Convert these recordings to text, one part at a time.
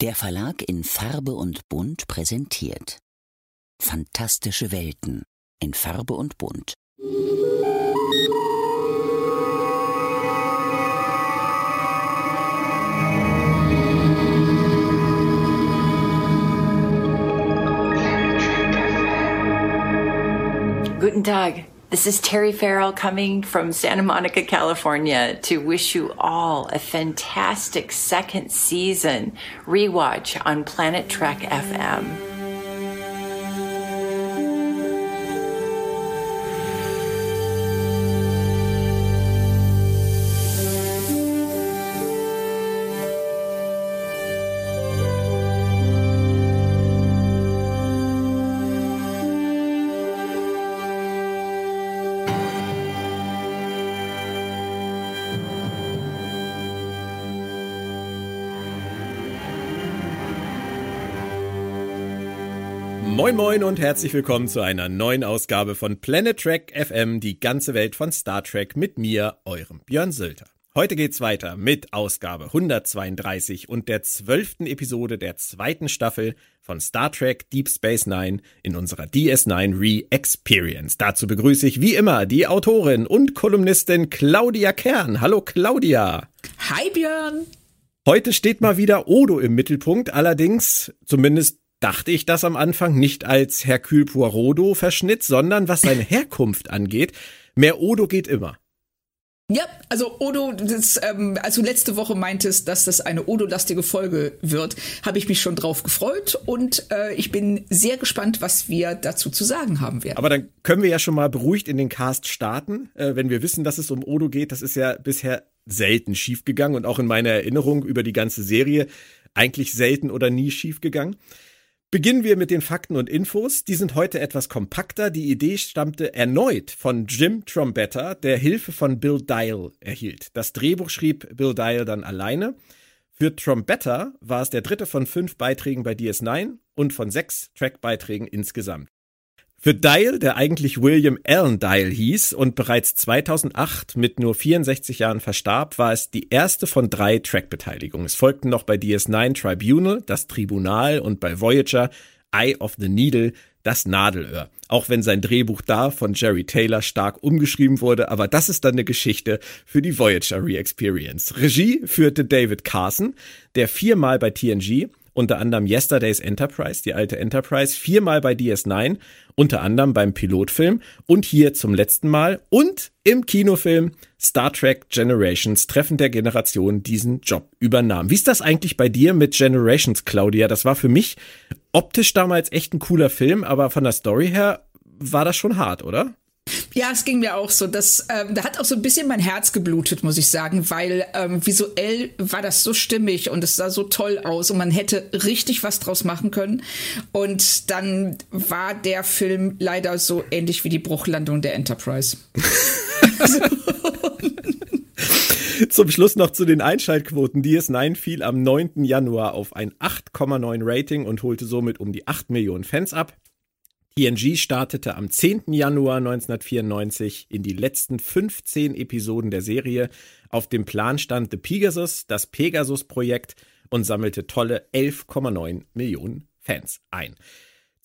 Der Verlag in Farbe und Bunt präsentiert Fantastische Welten in Farbe und Bunt. Guten Tag. This is Terry Farrell coming from Santa Monica, California to wish you all a fantastic second season rewatch on Planet Trek FM. Moin Moin und herzlich willkommen zu einer neuen Ausgabe von Planet Trek FM, die ganze Welt von Star Trek mit mir, eurem Björn Sülter. Heute geht's weiter mit Ausgabe 132 und der zwölften Episode der zweiten Staffel von Star Trek Deep Space Nine in unserer DS9 Re-Experience. Dazu begrüße ich wie immer die Autorin und Kolumnistin Claudia Kern. Hallo Claudia. Hi Björn. Heute steht mal wieder Odo im Mittelpunkt, allerdings zumindest dachte ich das am Anfang nicht als Hercule Poirot-Verschnitt, sondern was seine Herkunft angeht. Mehr Odo geht immer. Ja, also Odo, das, ähm, als du letzte Woche meintest, dass das eine Odo-lastige Folge wird, habe ich mich schon drauf gefreut und äh, ich bin sehr gespannt, was wir dazu zu sagen haben werden. Aber dann können wir ja schon mal beruhigt in den Cast starten, äh, wenn wir wissen, dass es um Odo geht. Das ist ja bisher selten schiefgegangen und auch in meiner Erinnerung über die ganze Serie eigentlich selten oder nie schiefgegangen. Beginnen wir mit den Fakten und Infos. Die sind heute etwas kompakter. Die Idee stammte erneut von Jim Trombetta, der Hilfe von Bill Dial erhielt. Das Drehbuch schrieb Bill Dial dann alleine. Für Trombetta war es der dritte von fünf Beiträgen bei DS9 und von sechs Trackbeiträgen insgesamt. Für Dial, der eigentlich William Allen Dial hieß und bereits 2008 mit nur 64 Jahren verstarb, war es die erste von drei Trackbeteiligungen. Es folgten noch bei DS9 Tribunal, das Tribunal und bei Voyager Eye of the Needle, das Nadelöhr. Auch wenn sein Drehbuch da von Jerry Taylor stark umgeschrieben wurde, aber das ist dann eine Geschichte für die Voyager Re-Experience. Regie führte David Carson, der viermal bei TNG unter anderem Yesterday's Enterprise, die alte Enterprise, viermal bei DS9, unter anderem beim Pilotfilm und hier zum letzten Mal und im Kinofilm Star Trek Generations Treffen der Generation diesen Job übernahm. Wie ist das eigentlich bei dir mit Generations, Claudia? Das war für mich optisch damals echt ein cooler Film, aber von der Story her war das schon hart, oder? Ja, es ging mir auch so. Das, ähm, da hat auch so ein bisschen mein Herz geblutet, muss ich sagen, weil ähm, visuell war das so stimmig und es sah so toll aus und man hätte richtig was draus machen können. Und dann war der Film leider so ähnlich wie die Bruchlandung der Enterprise. Zum Schluss noch zu den Einschaltquoten. DS9 fiel am 9. Januar auf ein 8,9 Rating und holte somit um die 8 Millionen Fans ab. TNG startete am 10. Januar 1994 in die letzten 15 Episoden der Serie. Auf dem Plan stand The Pegasus, das Pegasus-Projekt, und sammelte tolle 11,9 Millionen Fans ein.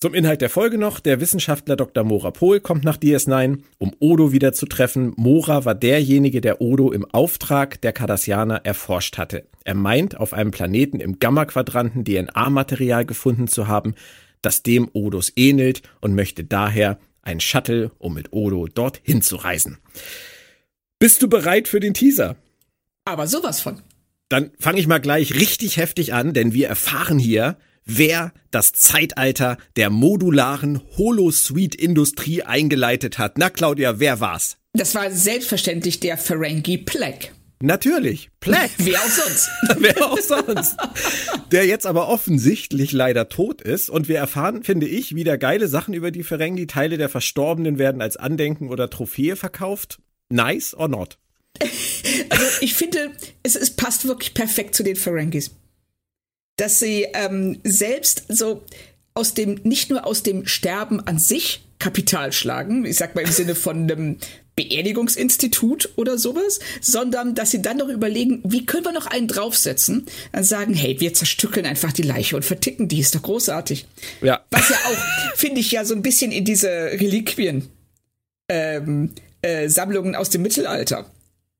Zum Inhalt der Folge noch, der Wissenschaftler Dr. Mora Pohl kommt nach DS9, um Odo wieder zu treffen. Mora war derjenige, der Odo im Auftrag der Cardassianer erforscht hatte. Er meint, auf einem Planeten im Gamma-Quadranten DNA-Material gefunden zu haben, das dem Odos ähnelt und möchte daher ein Shuttle, um mit Odo dorthin zu reisen. Bist du bereit für den Teaser? Aber sowas von. Dann fange ich mal gleich richtig heftig an, denn wir erfahren hier, wer das Zeitalter der modularen Holosuite-Industrie eingeleitet hat. Na Claudia, wer war's? Das war selbstverständlich der Ferengi Plek. Natürlich, Plague. Wer auch sonst. Wer auch sonst. Der jetzt aber offensichtlich leider tot ist. Und wir erfahren, finde ich, wieder geile Sachen über die Ferengi. Teile der Verstorbenen werden als Andenken oder Trophäe verkauft. Nice or not? Also ich finde, es, es passt wirklich perfekt zu den Ferengis. Dass sie ähm, selbst so aus dem, nicht nur aus dem Sterben an sich Kapital schlagen, ich sag mal im Sinne von einem Beerdigungsinstitut oder sowas, sondern dass sie dann noch überlegen, wie können wir noch einen draufsetzen? Dann sagen, hey, wir zerstückeln einfach die Leiche und verticken die, ist doch großartig. Ja. Was ja auch, finde ich, ja so ein bisschen in diese Reliquien ähm, äh, Sammlungen aus dem Mittelalter.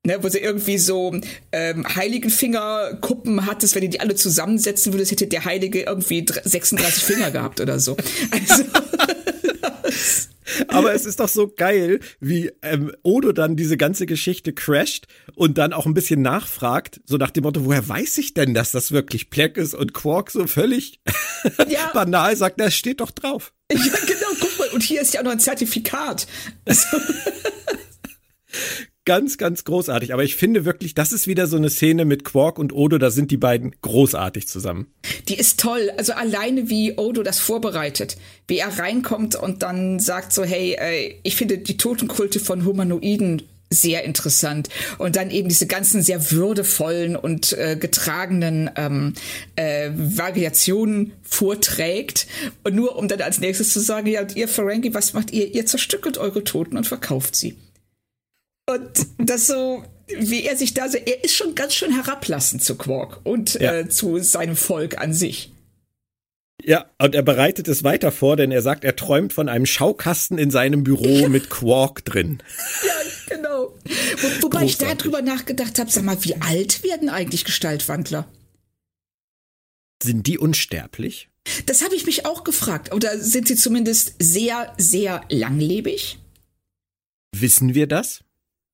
Ne, wo sie irgendwie so ähm, Heiligenfingerkuppen hattest, wenn du die alle zusammensetzen würdest, hätte der Heilige irgendwie 36 Finger gehabt oder so. Also, Aber es ist doch so geil, wie ähm, Odo dann diese ganze Geschichte crasht und dann auch ein bisschen nachfragt, so nach dem Motto, woher weiß ich denn, dass das wirklich Pleck ist? Und Quark so völlig ja. banal sagt, das steht doch drauf. Ja, genau, guck mal, und hier ist ja auch noch ein Zertifikat. Also ganz, ganz großartig. Aber ich finde wirklich, das ist wieder so eine Szene mit Quark und Odo, da sind die beiden großartig zusammen. Die ist toll. Also alleine wie Odo das vorbereitet, wie er reinkommt und dann sagt so, hey, äh, ich finde die Totenkulte von Humanoiden sehr interessant. Und dann eben diese ganzen sehr würdevollen und äh, getragenen ähm, äh, Variationen vorträgt. Und nur um dann als nächstes zu sagen, ja, ihr Ferengi, was macht ihr? Ihr zerstückelt eure Toten und verkauft sie. Und das so, wie er sich da so, er ist schon ganz schön herablassend zu Quark und ja. äh, zu seinem Volk an sich. Ja, und er bereitet es weiter vor, denn er sagt, er träumt von einem Schaukasten in seinem Büro mit Quark drin. Ja, genau. Wo, wobei Großartig. ich darüber nachgedacht habe, sag mal, wie alt werden eigentlich Gestaltwandler? Sind die unsterblich? Das habe ich mich auch gefragt. Oder sind sie zumindest sehr, sehr langlebig? Wissen wir das?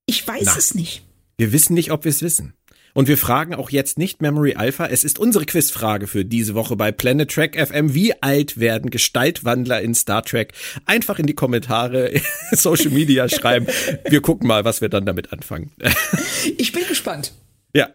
Ich weiß Na, es nicht. Wir wissen nicht, ob wir es wissen. Und wir fragen auch jetzt nicht Memory Alpha. Es ist unsere Quizfrage für diese Woche bei Planet Trek FM. Wie alt werden Gestaltwandler in Star Trek? Einfach in die Kommentare, Social Media schreiben. Wir gucken mal, was wir dann damit anfangen. Ich bin gespannt. Ja,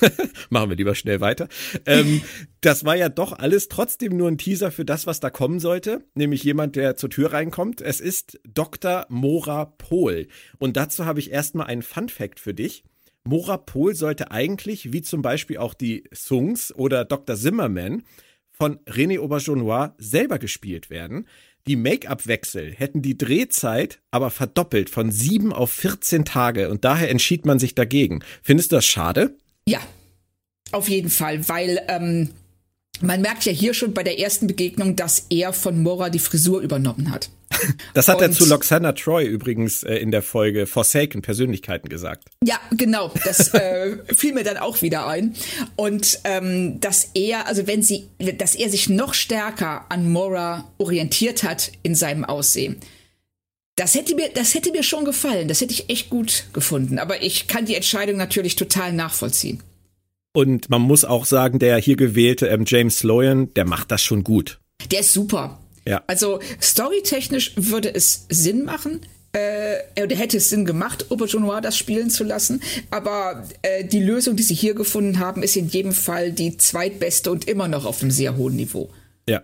machen wir lieber schnell weiter. Ähm, das war ja doch alles trotzdem nur ein Teaser für das, was da kommen sollte, nämlich jemand, der zur Tür reinkommt. Es ist Dr. Mora Pohl. Und dazu habe ich erstmal einen Fun Fact für dich. Mora Pohl sollte eigentlich, wie zum Beispiel auch die Sungs oder Dr. Zimmerman, von René Auberjonois selber gespielt werden. Die Make-up-Wechsel hätten die Drehzeit aber verdoppelt von sieben auf 14 Tage und daher entschied man sich dagegen. Findest du das schade? Ja, auf jeden Fall, weil ähm, man merkt ja hier schon bei der ersten Begegnung, dass er von Mora die Frisur übernommen hat. Das hat und, er zu Loxana Troy übrigens äh, in der Folge Forsaken Persönlichkeiten gesagt. Ja, genau. Das äh, fiel mir dann auch wieder ein. Und ähm, dass er, also wenn sie, dass er sich noch stärker an Mora orientiert hat in seinem Aussehen. Das hätte mir, das hätte mir schon gefallen. Das hätte ich echt gut gefunden. Aber ich kann die Entscheidung natürlich total nachvollziehen. Und man muss auch sagen, der hier gewählte ähm, James Sloyan, der macht das schon gut. Der ist super. Ja. Also storytechnisch würde es Sinn machen. Äh, oder hätte es Sinn gemacht, Auberjonois das spielen zu lassen. Aber äh, die Lösung, die sie hier gefunden haben, ist in jedem Fall die zweitbeste und immer noch auf einem sehr hohen Niveau. Ja.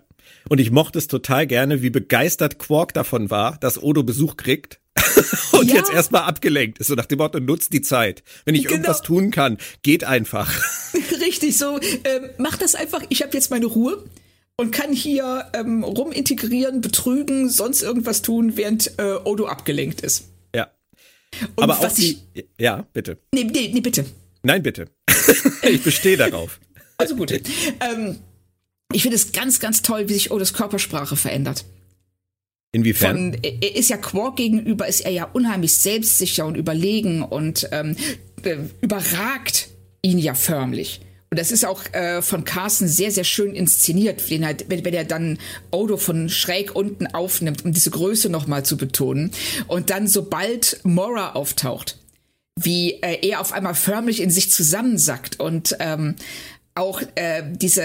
Und ich mochte es total gerne, wie begeistert Quark davon war, dass Odo Besuch kriegt und ja. jetzt erstmal abgelenkt ist. So nach dem Motto, nutzt die Zeit. Wenn ich genau. irgendwas tun kann, geht einfach. Richtig, so, ähm, mach das einfach. Ich habe jetzt meine Ruhe und kann hier ähm, rumintegrieren, betrügen, sonst irgendwas tun, während äh, Odo abgelenkt ist. Ja. Und Aber auch die. Ich, ja, bitte. Nee, nee, nee, bitte. Nein, bitte. ich bestehe darauf. Also gut. Ähm, ich finde es ganz, ganz toll, wie sich Odos Körpersprache verändert. Inwiefern? Von, er ist ja Quark gegenüber, ist er ja unheimlich selbstsicher und überlegen und ähm, äh, überragt ihn ja förmlich. Und das ist auch äh, von Carsten sehr, sehr schön inszeniert, wenn er, wenn, wenn er dann Odo von schräg unten aufnimmt, um diese Größe nochmal zu betonen. Und dann, sobald Mora auftaucht, wie äh, er auf einmal förmlich in sich zusammensackt und ähm, auch äh, diese,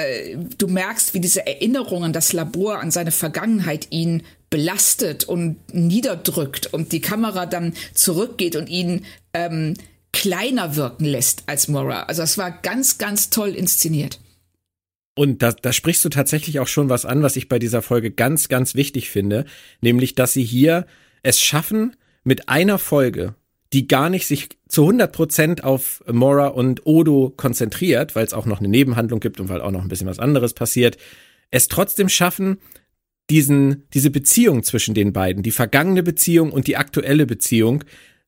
du merkst, wie diese Erinnerungen, das Labor an seine Vergangenheit ihn belastet und niederdrückt und die Kamera dann zurückgeht und ihn ähm, kleiner wirken lässt als Mora. Also es war ganz, ganz toll inszeniert. Und da, da sprichst du tatsächlich auch schon was an, was ich bei dieser Folge ganz, ganz wichtig finde, nämlich, dass sie hier es schaffen, mit einer Folge, die gar nicht sich zu 100 Prozent auf Mora und Odo konzentriert, weil es auch noch eine Nebenhandlung gibt und weil auch noch ein bisschen was anderes passiert, es trotzdem schaffen, diesen, diese Beziehung zwischen den beiden, die vergangene Beziehung und die aktuelle Beziehung,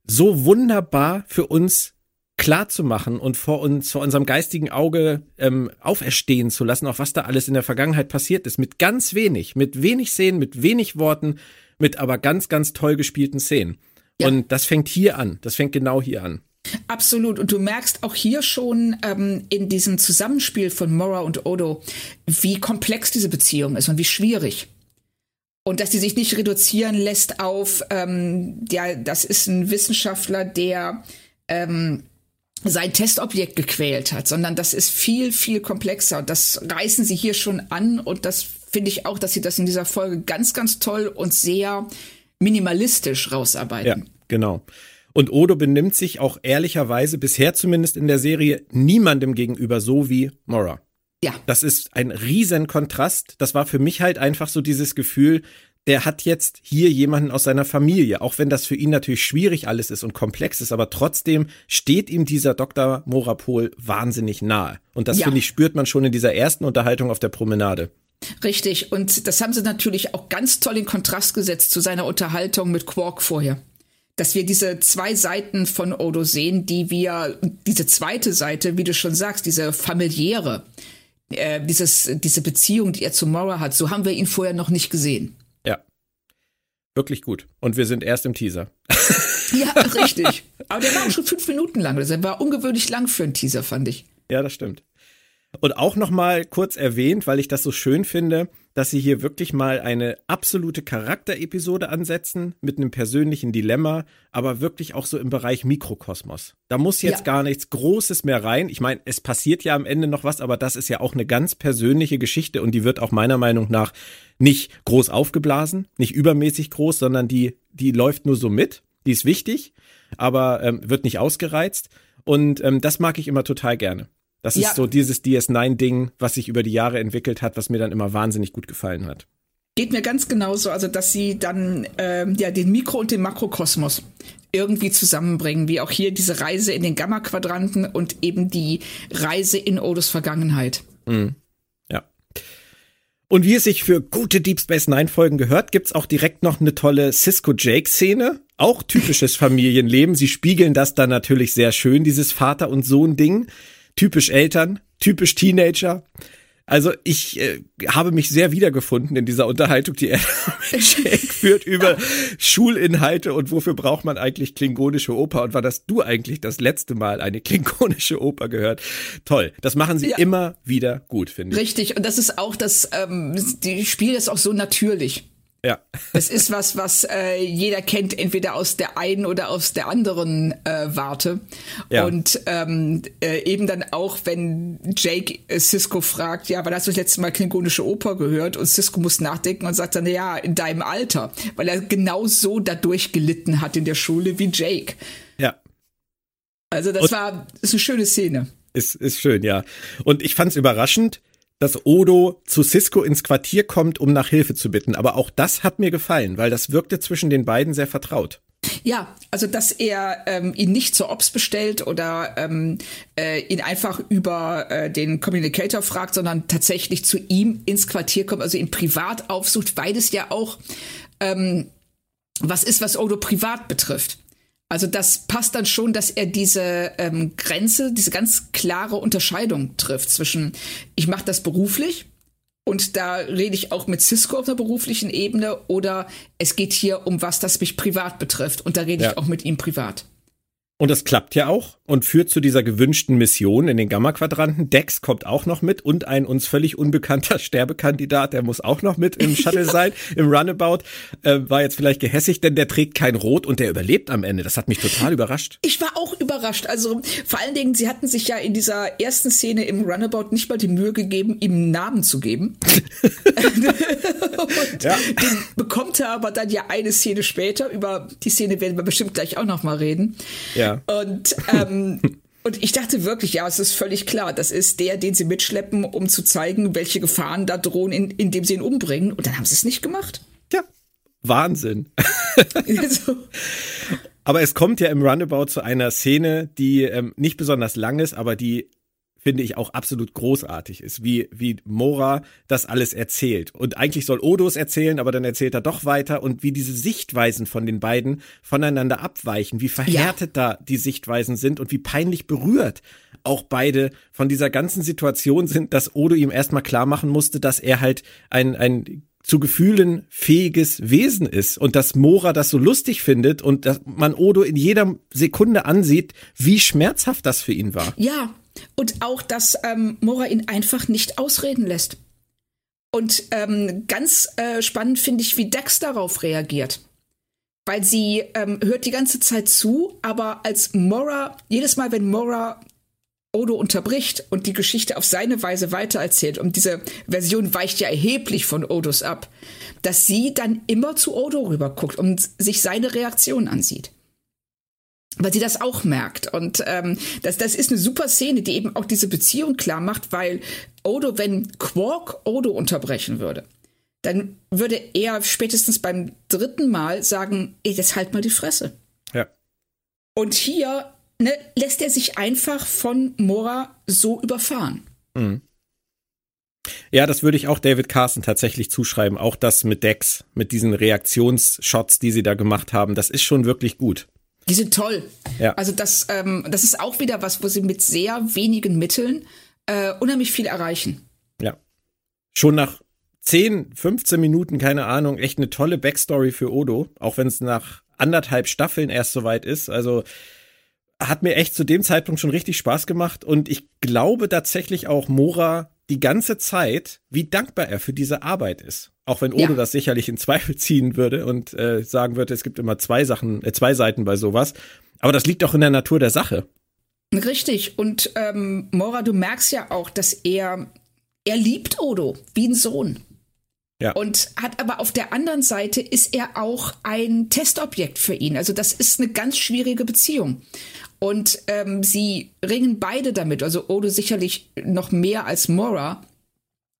so wunderbar für uns klar zu machen und vor uns, vor unserem geistigen Auge ähm, auferstehen zu lassen, auch was da alles in der Vergangenheit passiert ist, mit ganz wenig, mit wenig Szenen, mit wenig Worten, mit aber ganz, ganz toll gespielten Szenen. Ja. Und das fängt hier an, das fängt genau hier an. Absolut. Und du merkst auch hier schon ähm, in diesem Zusammenspiel von Mora und Odo, wie komplex diese Beziehung ist und wie schwierig. Und dass sie sich nicht reduzieren lässt auf, ähm, ja, das ist ein Wissenschaftler, der ähm, sein Testobjekt gequält hat, sondern das ist viel, viel komplexer. Und das reißen sie hier schon an und das finde ich auch, dass sie das in dieser Folge ganz, ganz toll und sehr minimalistisch rausarbeiten. Ja, genau. Und Odo benimmt sich auch ehrlicherweise bisher zumindest in der Serie niemandem gegenüber so wie Mora. Ja. Das ist ein riesen Kontrast. Das war für mich halt einfach so dieses Gefühl, der hat jetzt hier jemanden aus seiner Familie, auch wenn das für ihn natürlich schwierig alles ist und komplex ist, aber trotzdem steht ihm dieser Dr. Morapol wahnsinnig nahe. Und das ja. finde ich spürt man schon in dieser ersten Unterhaltung auf der Promenade. Richtig. Und das haben sie natürlich auch ganz toll in Kontrast gesetzt zu seiner Unterhaltung mit Quark vorher. Dass wir diese zwei Seiten von Odo sehen, die wir, diese zweite Seite, wie du schon sagst, diese familiäre, äh, dieses, diese Beziehung, die er zu Mora hat, so haben wir ihn vorher noch nicht gesehen. Wirklich gut. Und wir sind erst im Teaser. ja, richtig. Aber der war auch schon fünf Minuten lang. Das war ungewöhnlich lang für einen Teaser, fand ich. Ja, das stimmt. Und auch noch mal kurz erwähnt, weil ich das so schön finde, dass sie hier wirklich mal eine absolute Charakterepisode ansetzen mit einem persönlichen Dilemma, aber wirklich auch so im Bereich Mikrokosmos. Da muss jetzt ja. gar nichts Großes mehr rein. Ich meine, es passiert ja am Ende noch was, aber das ist ja auch eine ganz persönliche Geschichte und die wird auch meiner Meinung nach nicht groß aufgeblasen, nicht übermäßig groß, sondern die, die läuft nur so mit. Die ist wichtig, aber ähm, wird nicht ausgereizt. Und ähm, das mag ich immer total gerne. Das ja. ist so dieses DS9-Ding, was sich über die Jahre entwickelt hat, was mir dann immer wahnsinnig gut gefallen hat. Geht mir ganz genauso, also dass sie dann ähm, ja den Mikro- und den Makrokosmos irgendwie zusammenbringen, wie auch hier diese Reise in den Gamma-Quadranten und eben die Reise in Odos Vergangenheit. Mhm. Ja. Und wie es sich für gute Deep Space Nine Folgen gehört, gibt's auch direkt noch eine tolle Cisco Jake Szene. Auch typisches Familienleben. Sie spiegeln das dann natürlich sehr schön, dieses Vater und Sohn Ding typisch Eltern, typisch Teenager. Also ich äh, habe mich sehr wiedergefunden in dieser Unterhaltung, die er führt über Schulinhalte und wofür braucht man eigentlich klingonische Oper und war das du eigentlich das letzte Mal eine klingonische Oper gehört? Toll, das machen sie ja. immer wieder gut, finde ich. Richtig und das ist auch das, ähm, die spielen das auch so natürlich. Ja. Es ist was, was äh, jeder kennt, entweder aus der einen oder aus der anderen äh, Warte. Ja. Und ähm, äh, eben dann auch, wenn Jake äh, Cisco fragt, ja, wann hast du das letzte Mal klingonische Oper gehört? Und Cisco muss nachdenken und sagt dann, ja, in deinem Alter, weil er genau so dadurch gelitten hat in der Schule wie Jake. Ja. Also das und war ist eine schöne Szene. Ist, ist schön, ja. Und ich fand es überraschend, dass Odo zu Cisco ins Quartier kommt, um nach Hilfe zu bitten. Aber auch das hat mir gefallen, weil das wirkte zwischen den beiden sehr vertraut. Ja, also dass er ähm, ihn nicht zur Ops bestellt oder ähm, äh, ihn einfach über äh, den Communicator fragt, sondern tatsächlich zu ihm ins Quartier kommt, also ihn privat aufsucht, weil es ja auch ähm, was ist, was Odo privat betrifft. Also das passt dann schon, dass er diese ähm, Grenze, diese ganz klare Unterscheidung trifft zwischen, ich mache das beruflich und da rede ich auch mit Cisco auf einer beruflichen Ebene oder es geht hier um was, das mich privat betrifft und da rede ja. ich auch mit ihm privat. Und das klappt ja auch und führt zu dieser gewünschten Mission in den Gamma-Quadranten. Dex kommt auch noch mit und ein uns völlig unbekannter Sterbekandidat, der muss auch noch mit im Shuttle sein, im Runabout. Äh, war jetzt vielleicht gehässig, denn der trägt kein Rot und der überlebt am Ende. Das hat mich total überrascht. Ich war auch überrascht. Also vor allen Dingen, sie hatten sich ja in dieser ersten Szene im Runabout nicht mal die Mühe gegeben, ihm einen Namen zu geben. und ja. den bekommt er aber dann ja eine Szene später. Über die Szene werden wir bestimmt gleich auch noch mal reden. Ja. Und ähm, Und ich dachte wirklich, ja, es ist völlig klar, das ist der, den sie mitschleppen, um zu zeigen, welche Gefahren da drohen, in, indem sie ihn umbringen. Und dann haben sie es nicht gemacht. Ja, Wahnsinn. so. Aber es kommt ja im Runabout zu einer Szene, die ähm, nicht besonders lang ist, aber die finde ich auch absolut großartig ist, wie, wie Mora das alles erzählt. Und eigentlich soll Odo es erzählen, aber dann erzählt er doch weiter und wie diese Sichtweisen von den beiden voneinander abweichen, wie verhärtet ja. da die Sichtweisen sind und wie peinlich berührt auch beide von dieser ganzen Situation sind, dass Odo ihm erstmal klar machen musste, dass er halt ein, ein zu Gefühlen fähiges Wesen ist und dass Mora das so lustig findet und dass man Odo in jeder Sekunde ansieht, wie schmerzhaft das für ihn war. Ja, und auch, dass ähm, Mora ihn einfach nicht ausreden lässt. Und ähm, ganz äh, spannend finde ich, wie Dex darauf reagiert. Weil sie ähm, hört die ganze Zeit zu, aber als Mora, jedes Mal, wenn Mora Odo unterbricht und die Geschichte auf seine Weise weitererzählt, und diese Version weicht ja erheblich von Odos ab, dass sie dann immer zu Odo rüberguckt und sich seine Reaktion ansieht. Weil sie das auch merkt. Und ähm, das, das ist eine super Szene, die eben auch diese Beziehung klar macht, weil Odo, wenn Quark Odo unterbrechen würde, dann würde er spätestens beim dritten Mal sagen, ey, jetzt halt mal die Fresse. Ja. Und hier ne, lässt er sich einfach von Mora so überfahren. Mhm. Ja, das würde ich auch David Carson tatsächlich zuschreiben. Auch das mit Dex, mit diesen Reaktionsshots, die sie da gemacht haben, das ist schon wirklich gut. Die sind toll. Ja. Also das, ähm, das ist auch wieder was, wo sie mit sehr wenigen Mitteln äh, unheimlich viel erreichen. Ja. Schon nach 10, 15 Minuten, keine Ahnung, echt eine tolle Backstory für Odo, auch wenn es nach anderthalb Staffeln erst soweit ist. Also hat mir echt zu dem Zeitpunkt schon richtig Spaß gemacht und ich glaube tatsächlich auch Mora die ganze Zeit, wie dankbar er für diese Arbeit ist. Auch wenn Odo ja. das sicherlich in Zweifel ziehen würde und äh, sagen würde, es gibt immer zwei Sachen, äh, zwei Seiten bei sowas. Aber das liegt auch in der Natur der Sache. Richtig. Und ähm, Mora, du merkst ja auch, dass er, er liebt Odo wie ein Sohn. Ja. Und hat aber auf der anderen Seite ist er auch ein Testobjekt für ihn. Also das ist eine ganz schwierige Beziehung. Und ähm, sie ringen beide damit, also Odo sicherlich noch mehr als Mora,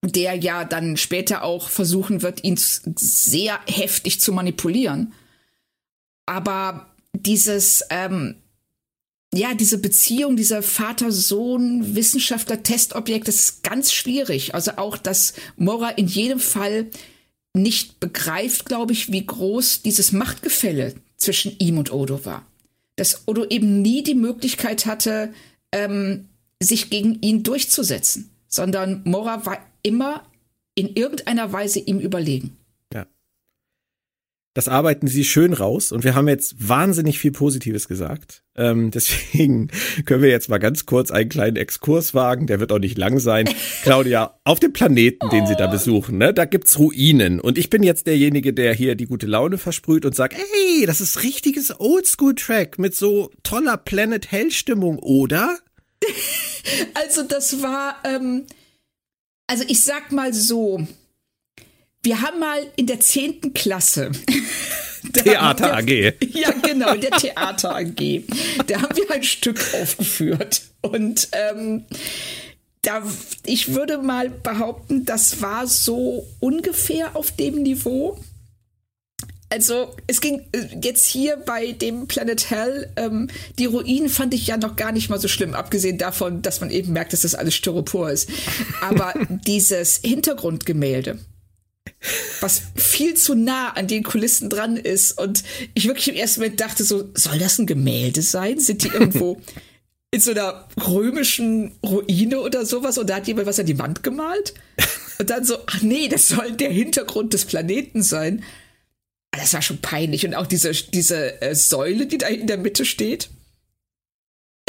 der ja dann später auch versuchen wird, ihn sehr heftig zu manipulieren. Aber dieses, ähm, ja, diese Beziehung, dieser Vater-Sohn, Wissenschaftler-Testobjekt, das ist ganz schwierig. Also auch, dass Mora in jedem Fall nicht begreift, glaube ich, wie groß dieses Machtgefälle zwischen ihm und Odo war dass Odo eben nie die Möglichkeit hatte, ähm, sich gegen ihn durchzusetzen, sondern Mora war immer in irgendeiner Weise ihm überlegen. Das arbeiten sie schön raus und wir haben jetzt wahnsinnig viel Positives gesagt. Ähm, deswegen können wir jetzt mal ganz kurz einen kleinen Exkurs wagen. Der wird auch nicht lang sein. Claudia, auf dem Planeten, den oh. sie da oh. besuchen, ne, da gibt's Ruinen. Und ich bin jetzt derjenige, der hier die gute Laune versprüht und sagt, ey, das ist richtiges Oldschool-Track mit so toller Planet Hell-Stimmung, oder? Also das war, ähm, also ich sag mal so, wir haben mal in der zehnten Klasse. Theater AG. Ja, genau, der Theater AG. Da haben wir ein Stück aufgeführt. Und ähm, da, ich würde mal behaupten, das war so ungefähr auf dem Niveau. Also es ging äh, jetzt hier bei dem Planet Hell, ähm, die Ruinen fand ich ja noch gar nicht mal so schlimm, abgesehen davon, dass man eben merkt, dass das alles Styropor ist. Aber dieses Hintergrundgemälde, was viel zu nah an den Kulissen dran ist. Und ich wirklich im ersten Moment dachte so, soll das ein Gemälde sein? Sind die irgendwo in so einer römischen Ruine oder sowas und da hat jemand was an die Wand gemalt? Und dann so, ach nee, das soll der Hintergrund des Planeten sein. Das war schon peinlich. Und auch diese, diese äh, Säule, die da in der Mitte steht.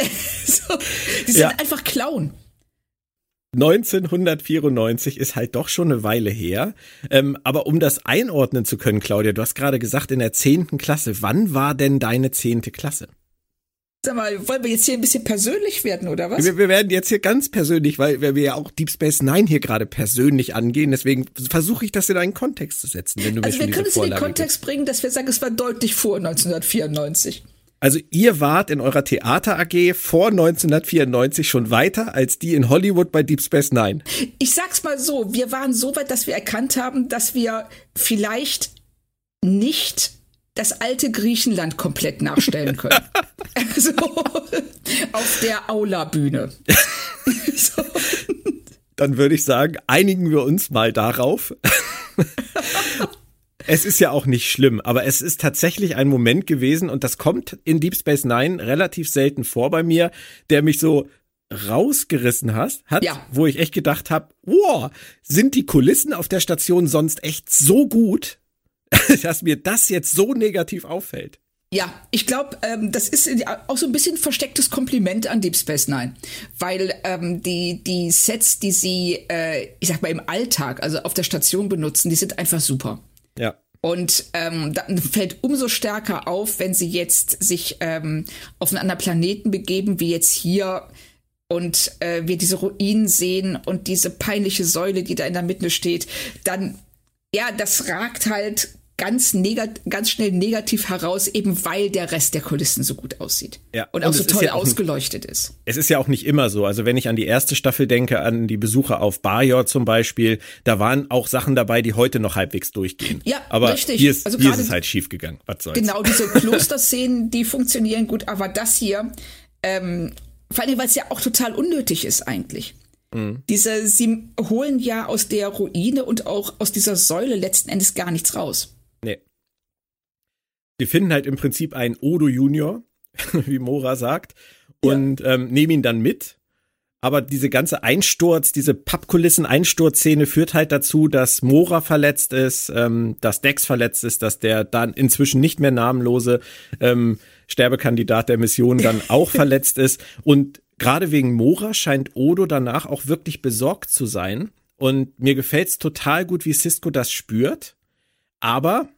so, die sind ja. einfach Clown. 1994 ist halt doch schon eine Weile her. Ähm, aber um das einordnen zu können, Claudia, du hast gerade gesagt, in der zehnten Klasse. Wann war denn deine zehnte Klasse? Sag mal, wollen wir jetzt hier ein bisschen persönlich werden, oder was? Wir, wir werden jetzt hier ganz persönlich, weil, weil wir ja auch Deep Space Nine hier gerade persönlich angehen. Deswegen versuche ich das in einen Kontext zu setzen, wenn du also mir schon wir können es in den Kontext gibst. bringen, dass wir sagen, es war deutlich vor 1994. Also ihr wart in eurer Theater AG vor 1994 schon weiter als die in Hollywood bei Deep Space Nine. Ich sag's mal so, wir waren so weit, dass wir erkannt haben, dass wir vielleicht nicht das alte Griechenland komplett nachstellen können. so, auf der Aula-Bühne. so. Dann würde ich sagen, einigen wir uns mal darauf. es ist ja auch nicht schlimm, aber es ist tatsächlich ein Moment gewesen und das kommt in Deep Space Nine relativ selten vor bei mir, der mich so rausgerissen hast, hat, ja. wo ich echt gedacht habe, wow, sind die Kulissen auf der Station sonst echt so gut, dass mir das jetzt so negativ auffällt. Ja, ich glaube, ähm, das ist auch so ein bisschen verstecktes Kompliment an Deep Space Nine, weil ähm, die die Sets, die sie, äh, ich sag mal im Alltag, also auf der Station benutzen, die sind einfach super. Ja. Und ähm, dann fällt umso stärker auf, wenn sie jetzt sich ähm, auf einen anderen Planeten begeben, wie jetzt hier und äh, wir diese Ruinen sehen und diese peinliche Säule, die da in der Mitte steht, dann ja, das ragt halt ganz, negat ganz schnell negativ heraus, eben weil der Rest der Kulissen so gut aussieht. Ja. Und, und auch so toll ja auch ausgeleuchtet ist. Es ist ja auch nicht immer so. Also wenn ich an die erste Staffel denke, an die Besucher auf Bajor zum Beispiel, da waren auch Sachen dabei, die heute noch halbwegs durchgehen. Ja, aber richtig. Hier ist, also hier ist es halt schief gegangen. Was soll's. Genau, diese Klosterszenen, die funktionieren gut, aber das hier, ähm, vor allem, weil es ja auch total unnötig ist eigentlich. Mhm. Diese, sie holen ja aus der Ruine und auch aus dieser Säule letzten Endes gar nichts raus. Sie finden halt im Prinzip einen Odo Junior, wie Mora sagt, und ja. ähm, nehmen ihn dann mit. Aber diese ganze Einsturz, diese Pappkulissen-Einsturzszene führt halt dazu, dass Mora verletzt ist, ähm, dass Dex verletzt ist, dass der dann inzwischen nicht mehr namenlose ähm, Sterbekandidat der Mission dann auch verletzt ist. Und gerade wegen Mora scheint Odo danach auch wirklich besorgt zu sein. Und mir gefällt's total gut, wie Cisco das spürt. Aber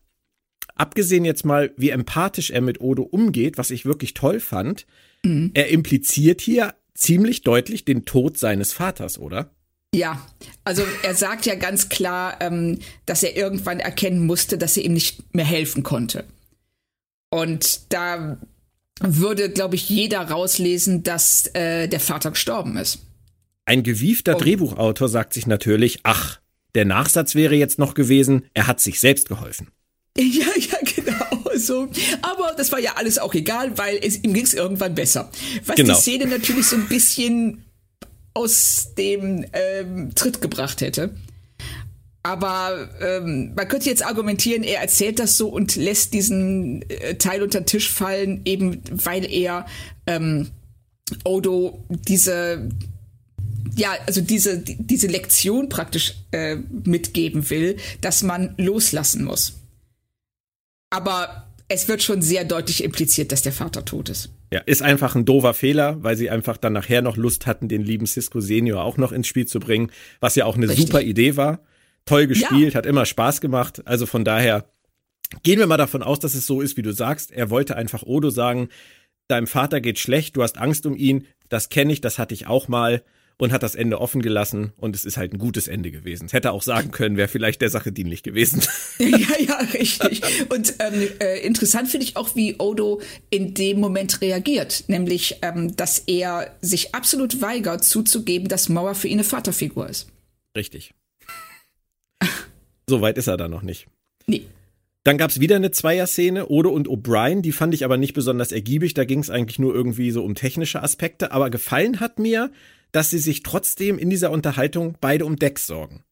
abgesehen jetzt mal, wie empathisch er mit Odo umgeht, was ich wirklich toll fand, mhm. er impliziert hier ziemlich deutlich den Tod seines Vaters, oder? Ja, also er sagt ja ganz klar, ähm, dass er irgendwann erkennen musste, dass er ihm nicht mehr helfen konnte. Und da würde, glaube ich, jeder rauslesen, dass äh, der Vater gestorben ist. Ein gewiefter oh. Drehbuchautor sagt sich natürlich, ach, der Nachsatz wäre jetzt noch gewesen, er hat sich selbst geholfen. Ja, ja, genau so. Aber das war ja alles auch egal, weil es, ihm ging es irgendwann besser. Was genau. die Szene natürlich so ein bisschen aus dem ähm, Tritt gebracht hätte. Aber ähm, man könnte jetzt argumentieren, er erzählt das so und lässt diesen äh, Teil unter den Tisch fallen, eben weil er ähm, Odo diese ja, also diese, diese Lektion praktisch äh, mitgeben will, dass man loslassen muss. Aber es wird schon sehr deutlich impliziert, dass der Vater tot ist. Ja, ist einfach ein doofer Fehler, weil sie einfach dann nachher noch Lust hatten, den lieben Cisco Senior auch noch ins Spiel zu bringen, was ja auch eine Richtig. super Idee war toll gespielt, ja. hat immer Spaß gemacht. Also von daher gehen wir mal davon aus, dass es so ist, wie du sagst. Er wollte einfach Odo sagen, deinem Vater geht schlecht, du hast Angst um ihn, das kenne ich, das hatte ich auch mal und hat das Ende offen gelassen und es ist halt ein gutes Ende gewesen. Es hätte auch sagen können, wäre vielleicht der Sache dienlich gewesen. ja, ja, richtig. Und ähm, äh, interessant finde ich auch, wie Odo in dem Moment reagiert, nämlich, ähm, dass er sich absolut weigert zuzugeben, dass Mauer für ihn eine Vaterfigur ist. Richtig. So weit ist er da noch nicht. Nee. Dann gab's wieder eine Zweier-Szene, Odo und O'Brien, die fand ich aber nicht besonders ergiebig, da ging es eigentlich nur irgendwie so um technische Aspekte, aber gefallen hat mir, dass sie sich trotzdem in dieser Unterhaltung beide um Dex sorgen.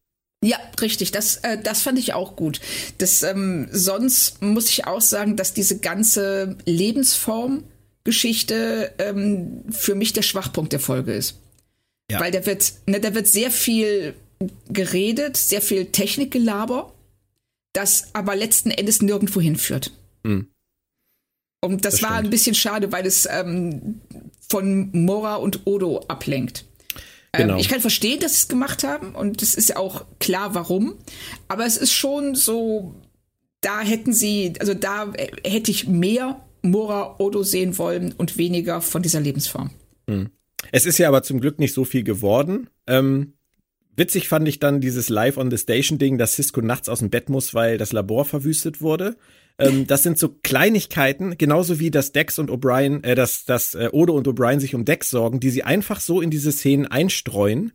Ja, richtig. Das, äh, das fand ich auch gut. Das, ähm, sonst muss ich auch sagen, dass diese ganze Lebensform-Geschichte ähm, für mich der Schwachpunkt der Folge ist. Ja. Weil da wird, ne, da wird sehr viel geredet, sehr viel Technikgelaber, das aber letzten Endes nirgendwo hinführt. Mhm. Und das, das war stimmt. ein bisschen schade, weil es ähm, von Mora und Odo ablenkt. Ähm, genau. Ähm, ich kann verstehen, dass sie es gemacht haben und es ist ja auch klar, warum. Aber es ist schon so, da hätten sie, also da hätte ich mehr Mora Odo sehen wollen und weniger von dieser Lebensform. Hm. Es ist ja aber zum Glück nicht so viel geworden. Ähm, Witzig fand ich dann dieses Live on the Station Ding, dass Cisco nachts aus dem Bett muss, weil das Labor verwüstet wurde. Ähm, das sind so Kleinigkeiten, genauso wie das Dex und O'Brien, äh, dass, dass äh, Odo und O'Brien sich um Dex sorgen, die sie einfach so in diese Szenen einstreuen.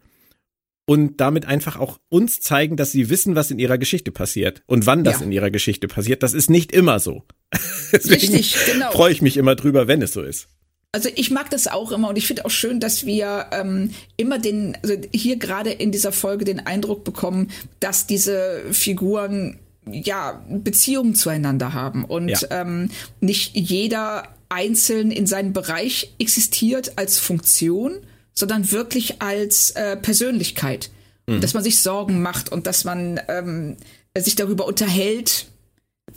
und damit einfach auch uns zeigen, dass sie wissen, was in ihrer Geschichte passiert und wann das ja. in ihrer Geschichte passiert. Das ist nicht immer so. Deswegen Richtig, genau. freue ich mich immer drüber, wenn es so ist. Also ich mag das auch immer und ich finde auch schön, dass wir ähm, immer den, also hier gerade in dieser Folge den Eindruck bekommen, dass diese Figuren ja Beziehungen zueinander haben und ja. ähm, nicht jeder einzeln in seinem Bereich existiert als Funktion, sondern wirklich als äh, Persönlichkeit. Mhm. Dass man sich Sorgen macht und dass man ähm, sich darüber unterhält,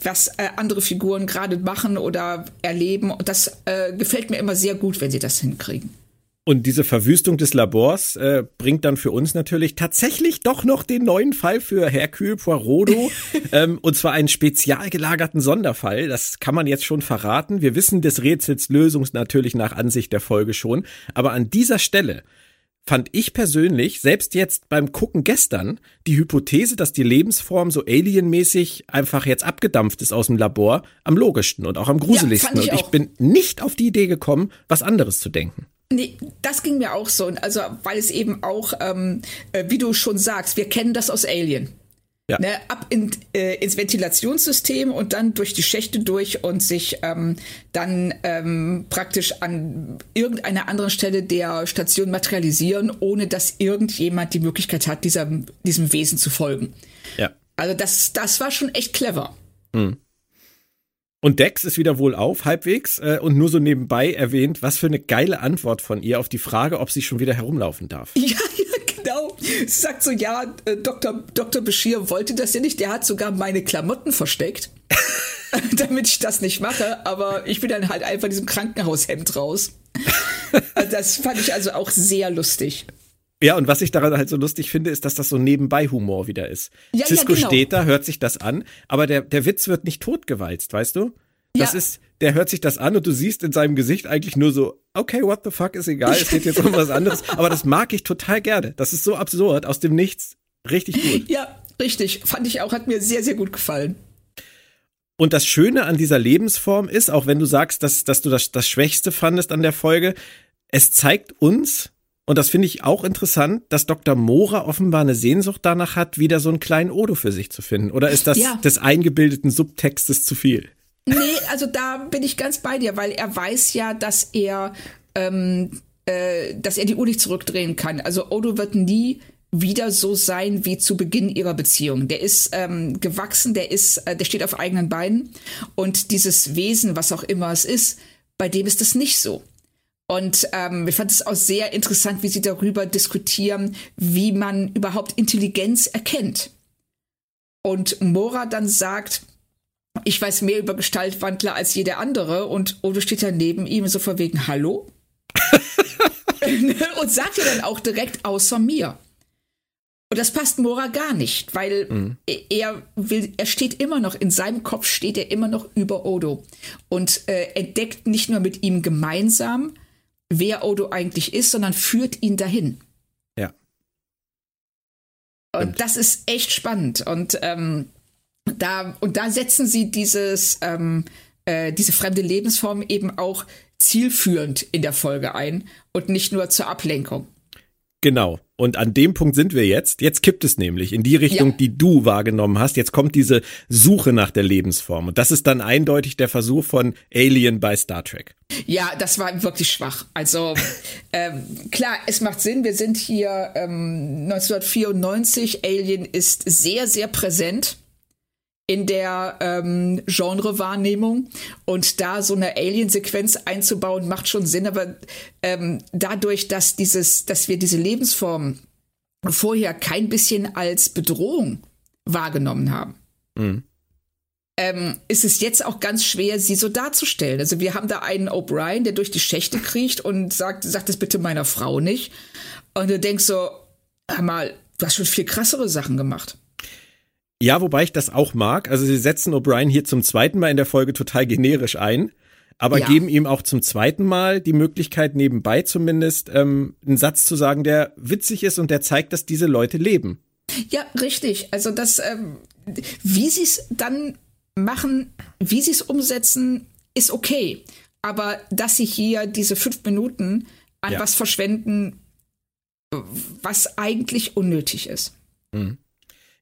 was äh, andere Figuren gerade machen oder erleben. Und das äh, gefällt mir immer sehr gut, wenn sie das hinkriegen. Und diese Verwüstung des Labors äh, bringt dann für uns natürlich tatsächlich doch noch den neuen Fall für Hercule Poirot. ähm, und zwar einen spezial gelagerten Sonderfall. Das kann man jetzt schon verraten. Wir wissen des Rätsels Lösung natürlich nach Ansicht der Folge schon. Aber an dieser Stelle fand ich persönlich, selbst jetzt beim Gucken gestern, die Hypothese, dass die Lebensform so alienmäßig einfach jetzt abgedampft ist aus dem Labor, am logischsten und auch am gruseligsten. Ja, ich und ich bin nicht auf die Idee gekommen, was anderes zu denken. Nee, das ging mir auch so. Also, weil es eben auch, ähm, äh, wie du schon sagst, wir kennen das aus Alien. Ja. Ne, ab in, äh, ins Ventilationssystem und dann durch die Schächte durch und sich ähm, dann ähm, praktisch an irgendeiner anderen Stelle der Station materialisieren, ohne dass irgendjemand die Möglichkeit hat, dieser, diesem Wesen zu folgen. Ja. Also das, das war schon echt clever. Mhm. Und Dex ist wieder wohl auf, halbwegs, äh, und nur so nebenbei erwähnt, was für eine geile Antwort von ihr auf die Frage, ob sie schon wieder herumlaufen darf. Ja, ja, genau. Sie sagt so, ja, äh, Dr. Dr. Bashir wollte das ja nicht, der hat sogar meine Klamotten versteckt, damit ich das nicht mache, aber ich bin dann halt einfach in diesem Krankenhaushemd raus. das fand ich also auch sehr lustig. Ja, und was ich daran halt so lustig finde, ist, dass das so nebenbei Humor wieder ist. Ja, Cisco ja, genau. steht da, hört sich das an, aber der, der Witz wird nicht totgewalzt, weißt du? Das ja. ist, der hört sich das an und du siehst in seinem Gesicht eigentlich nur so, okay, what the fuck, ist egal, es geht jetzt um was anderes. Aber das mag ich total gerne. Das ist so absurd, aus dem Nichts. Richtig gut. Ja, richtig. Fand ich auch, hat mir sehr, sehr gut gefallen. Und das Schöne an dieser Lebensform ist, auch wenn du sagst, dass, dass du das, das Schwächste fandest an der Folge, es zeigt uns, und das finde ich auch interessant, dass Dr. Mora offenbar eine Sehnsucht danach hat, wieder so einen kleinen Odo für sich zu finden. Oder ist das ja. des eingebildeten Subtextes zu viel? Nee, also da bin ich ganz bei dir, weil er weiß ja, dass er, ähm, äh, dass er die Uhr nicht zurückdrehen kann. Also Odo wird nie wieder so sein wie zu Beginn ihrer Beziehung. Der ist ähm, gewachsen, der ist, äh, der steht auf eigenen Beinen und dieses Wesen, was auch immer es ist, bei dem ist das nicht so. Und ähm, ich fand es auch sehr interessant, wie sie darüber diskutieren, wie man überhaupt Intelligenz erkennt. Und Mora dann sagt, ich weiß mehr über Gestaltwandler als jeder andere und Odo steht da neben ihm so vor wegen Hallo und sagt ja dann auch direkt außer mir. Und das passt Mora gar nicht, weil mhm. er will, er steht immer noch, in seinem Kopf steht er immer noch über Odo und äh, entdeckt nicht nur mit ihm gemeinsam, wer Odo eigentlich ist, sondern führt ihn dahin. Ja. Und das ist echt spannend. Und ähm, da, und da setzen sie dieses, ähm, äh, diese fremde Lebensform eben auch zielführend in der Folge ein und nicht nur zur Ablenkung. Genau. Und an dem Punkt sind wir jetzt. Jetzt kippt es nämlich in die Richtung, ja. die du wahrgenommen hast. Jetzt kommt diese Suche nach der Lebensform. Und das ist dann eindeutig der Versuch von Alien bei Star Trek. Ja, das war wirklich schwach. Also ähm, klar, es macht Sinn. Wir sind hier ähm, 1994. Alien ist sehr, sehr präsent in der ähm, Genrewahrnehmung und da so eine Alien-Sequenz einzubauen macht schon Sinn, aber ähm, dadurch, dass dieses, dass wir diese Lebensform vorher kein bisschen als Bedrohung wahrgenommen haben, mhm. ähm, ist es jetzt auch ganz schwer, sie so darzustellen. Also wir haben da einen O'Brien, der durch die Schächte kriecht und sagt, sagt das bitte meiner Frau nicht. Und du denkst so, hör mal, du hast schon viel krassere Sachen gemacht. Ja, wobei ich das auch mag. Also sie setzen O'Brien hier zum zweiten Mal in der Folge total generisch ein, aber ja. geben ihm auch zum zweiten Mal die Möglichkeit, nebenbei zumindest ähm, einen Satz zu sagen, der witzig ist und der zeigt, dass diese Leute leben. Ja, richtig. Also das, ähm, wie sie es dann machen, wie sie es umsetzen, ist okay. Aber dass sie hier diese fünf Minuten an ja. was verschwenden, was eigentlich unnötig ist. Mhm.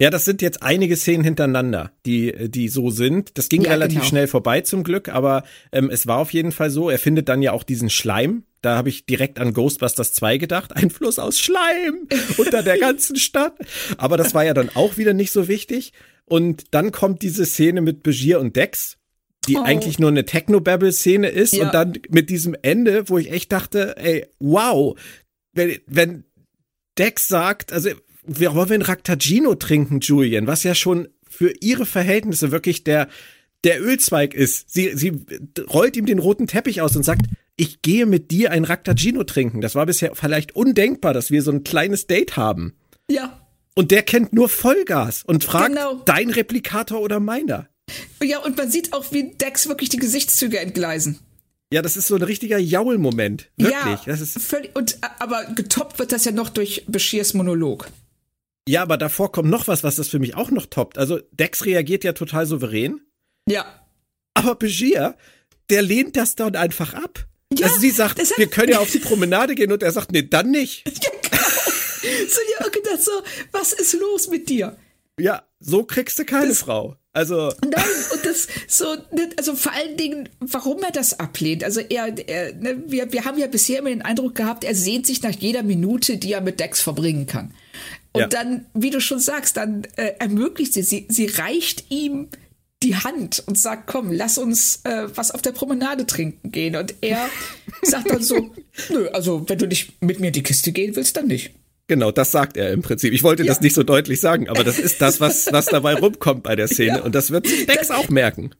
Ja, das sind jetzt einige Szenen hintereinander, die, die so sind. Das ging ja, relativ genau. schnell vorbei zum Glück, aber ähm, es war auf jeden Fall so. Er findet dann ja auch diesen Schleim. Da habe ich direkt an Ghostbusters 2 gedacht. Ein Fluss aus Schleim unter der ganzen Stadt. Aber das war ja dann auch wieder nicht so wichtig. Und dann kommt diese Szene mit Begier und Dex, die oh. eigentlich nur eine Techno-Babble-Szene ist. Ja. Und dann mit diesem Ende, wo ich echt dachte, ey, wow, wenn, wenn Dex sagt, also wir wollen einen Raktagino trinken, Julian, was ja schon für ihre Verhältnisse wirklich der, der Ölzweig ist. Sie, sie rollt ihm den roten Teppich aus und sagt, ich gehe mit dir ein Raktagino trinken. Das war bisher vielleicht undenkbar, dass wir so ein kleines Date haben. Ja. Und der kennt nur Vollgas und fragt, genau. dein Replikator oder meiner? Ja, und man sieht auch, wie Dex wirklich die Gesichtszüge entgleisen. Ja, das ist so ein richtiger Jaul-Moment. Wirklich. Ja, das ist völlig, und, aber getoppt wird das ja noch durch Beschirs Monolog. Ja, aber davor kommt noch was, was das für mich auch noch toppt. Also Dex reagiert ja total souverän. Ja. Aber Begier, der lehnt das dann einfach ab. Ja, also sie sagt, wir können ja auf die Promenade gehen und er sagt, nee, dann nicht. Ja, genau. So, ja, gedacht so, was ist los mit dir? Ja, so kriegst du keine das, Frau. Also. Nein, und das so, ne, also vor allen Dingen, warum er das ablehnt. Also er, er ne, wir, wir haben ja bisher immer den Eindruck gehabt, er sehnt sich nach jeder Minute, die er mit Dex verbringen kann. Und ja. dann, wie du schon sagst, dann äh, ermöglicht sie, sie, sie reicht ihm die Hand und sagt, komm, lass uns äh, was auf der Promenade trinken gehen. Und er sagt dann so, nö, also wenn du nicht mit mir in die Kiste gehen willst, dann nicht. Genau, das sagt er im Prinzip. Ich wollte ja. das nicht so deutlich sagen, aber das ist das, was, was dabei rumkommt bei der Szene. Ja. Und das wird Dex auch merken.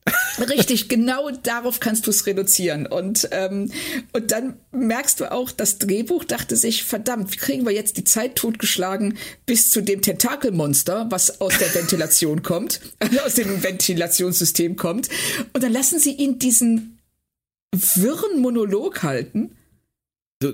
Richtig, genau darauf kannst du es reduzieren. Und, ähm, und dann merkst du auch, das Drehbuch dachte sich, verdammt, wie kriegen wir jetzt die Zeit totgeschlagen bis zu dem Tentakelmonster, was aus der Ventilation kommt, aus dem Ventilationssystem kommt. Und dann lassen sie ihn diesen wirren Monolog halten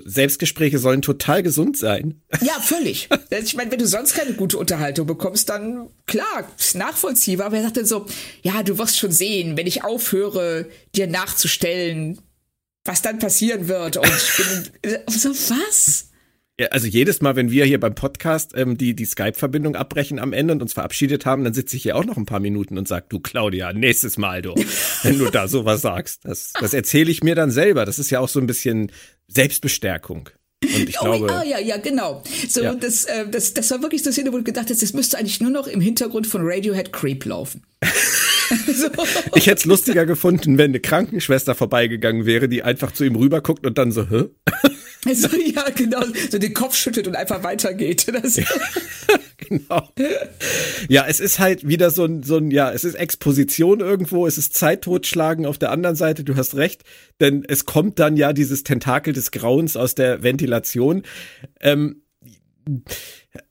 Selbstgespräche sollen total gesund sein. Ja, völlig. Ich meine, wenn du sonst keine gute Unterhaltung bekommst, dann klar, ist nachvollziehbar. Aber er sagt dann so, ja, du wirst schon sehen, wenn ich aufhöre, dir nachzustellen, was dann passieren wird. Und ich bin so, was? Ja, also jedes Mal, wenn wir hier beim Podcast ähm, die, die Skype-Verbindung abbrechen am Ende und uns verabschiedet haben, dann sitze ich hier auch noch ein paar Minuten und sag, du Claudia, nächstes Mal, du, wenn du da sowas sagst. Das, das erzähle ich mir dann selber. Das ist ja auch so ein bisschen Selbstbestärkung. Und ich oh, glaube, ah, ja, ja, genau. So, ja. Das, äh, das, das war wirklich so eine Szene, wo du gedacht hast, das müsste eigentlich nur noch im Hintergrund von Radiohead Creep laufen. so. Ich hätte es lustiger gefunden, wenn eine Krankenschwester vorbeigegangen wäre, die einfach zu ihm rüberguckt und dann so, hä? So, ja, genau, so den Kopf schüttelt und einfach weitergeht. Das genau. Ja, es ist halt wieder so ein, so ein, ja, es ist Exposition irgendwo, es ist Zeit totschlagen auf der anderen Seite, du hast recht, denn es kommt dann ja dieses Tentakel des Grauens aus der Ventilation. Ähm,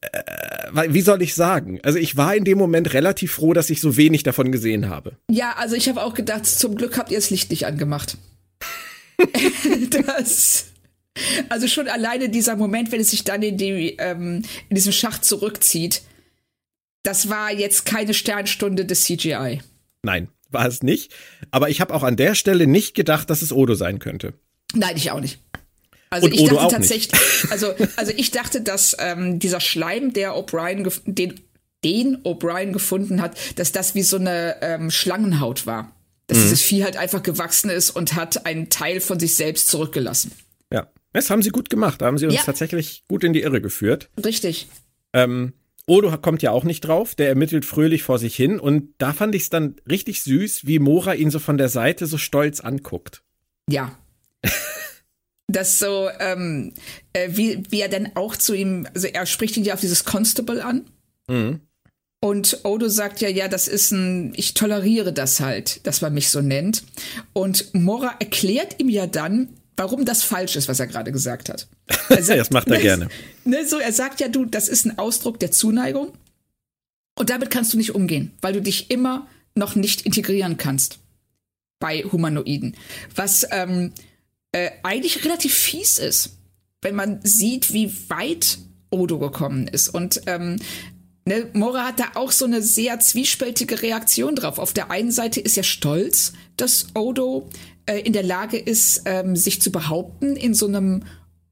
äh, wie soll ich sagen? Also ich war in dem Moment relativ froh, dass ich so wenig davon gesehen habe. Ja, also ich habe auch gedacht, zum Glück habt ihr das Licht nicht angemacht. das also schon alleine dieser Moment, wenn es sich dann in, die, ähm, in diesem Schacht zurückzieht, das war jetzt keine Sternstunde des CGI. Nein, war es nicht. Aber ich habe auch an der Stelle nicht gedacht, dass es Odo sein könnte. Nein, ich auch nicht. Also Und ich Odo dachte tatsächlich, also, also ich dachte, dass ähm, dieser Schleim, der O'Brien, den, den O'Brien gefunden hat, dass das wie so eine ähm, Schlangenhaut war. Dass mhm. dieses Vieh halt einfach gewachsen ist und hat einen Teil von sich selbst zurückgelassen. Das haben sie gut gemacht. Da haben sie uns ja. tatsächlich gut in die Irre geführt. Richtig. Ähm, Odo kommt ja auch nicht drauf, der ermittelt fröhlich vor sich hin und da fand ich es dann richtig süß, wie Mora ihn so von der Seite so stolz anguckt. Ja. das so, ähm, äh, wie, wie er dann auch zu ihm, also er spricht ihn ja auf dieses Constable an. Mhm. Und Odo sagt ja, ja, das ist ein, ich toleriere das halt, dass man mich so nennt. Und Mora erklärt ihm ja dann, warum das falsch ist, was er gerade gesagt hat. Sagt, das macht er ne, gerne. Ne, so, er sagt ja, du, das ist ein Ausdruck der Zuneigung. Und damit kannst du nicht umgehen, weil du dich immer noch nicht integrieren kannst bei Humanoiden. Was ähm, äh, eigentlich relativ fies ist, wenn man sieht, wie weit Odo gekommen ist. Und ähm, ne, Mora hat da auch so eine sehr zwiespältige Reaktion drauf. Auf der einen Seite ist er stolz, dass Odo äh, in der Lage ist, ähm, sich zu behaupten in so einem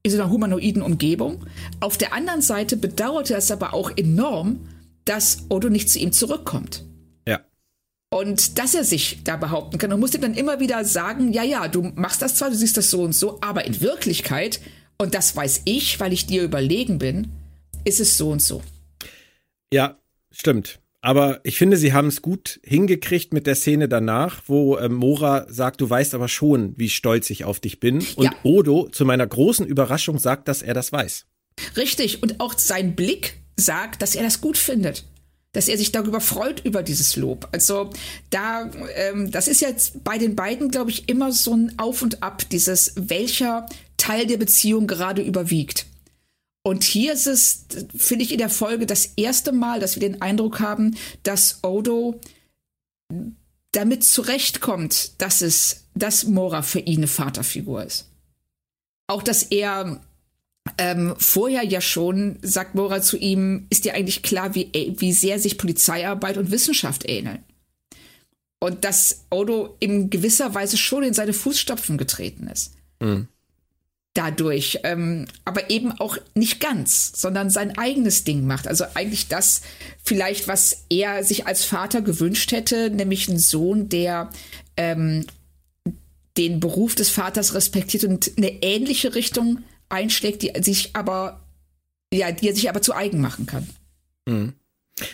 in so einer humanoiden Umgebung. Auf der anderen Seite bedauerte er es aber auch enorm, dass Odo nicht zu ihm zurückkommt. Ja. Und dass er sich da behaupten kann. Und musste dann immer wieder sagen, ja, ja, du machst das zwar, du siehst das so und so, aber in Wirklichkeit, und das weiß ich, weil ich dir überlegen bin, ist es so und so. Ja, stimmt. Aber ich finde, sie haben es gut hingekriegt mit der Szene danach, wo äh, Mora sagt, du weißt aber schon, wie stolz ich auf dich bin. Und ja. Odo zu meiner großen Überraschung sagt, dass er das weiß. Richtig. Und auch sein Blick sagt, dass er das gut findet. Dass er sich darüber freut, über dieses Lob. Also da, ähm, das ist jetzt bei den beiden, glaube ich, immer so ein Auf und Ab, dieses, welcher Teil der Beziehung gerade überwiegt. Und hier ist es, finde ich, in der Folge das erste Mal, dass wir den Eindruck haben, dass Odo damit zurechtkommt, dass es, dass Mora für ihn eine Vaterfigur ist. Auch dass er ähm, vorher ja schon, sagt Mora zu ihm, ist dir eigentlich klar, wie, wie sehr sich Polizeiarbeit und Wissenschaft ähneln. Und dass Odo in gewisser Weise schon in seine Fußstapfen getreten ist. Mhm dadurch, ähm, aber eben auch nicht ganz, sondern sein eigenes Ding macht. Also eigentlich das vielleicht, was er sich als Vater gewünscht hätte, nämlich einen Sohn, der ähm, den Beruf des Vaters respektiert und eine ähnliche Richtung einschlägt, die sich aber, ja, die er sich aber zu eigen machen kann. Mhm.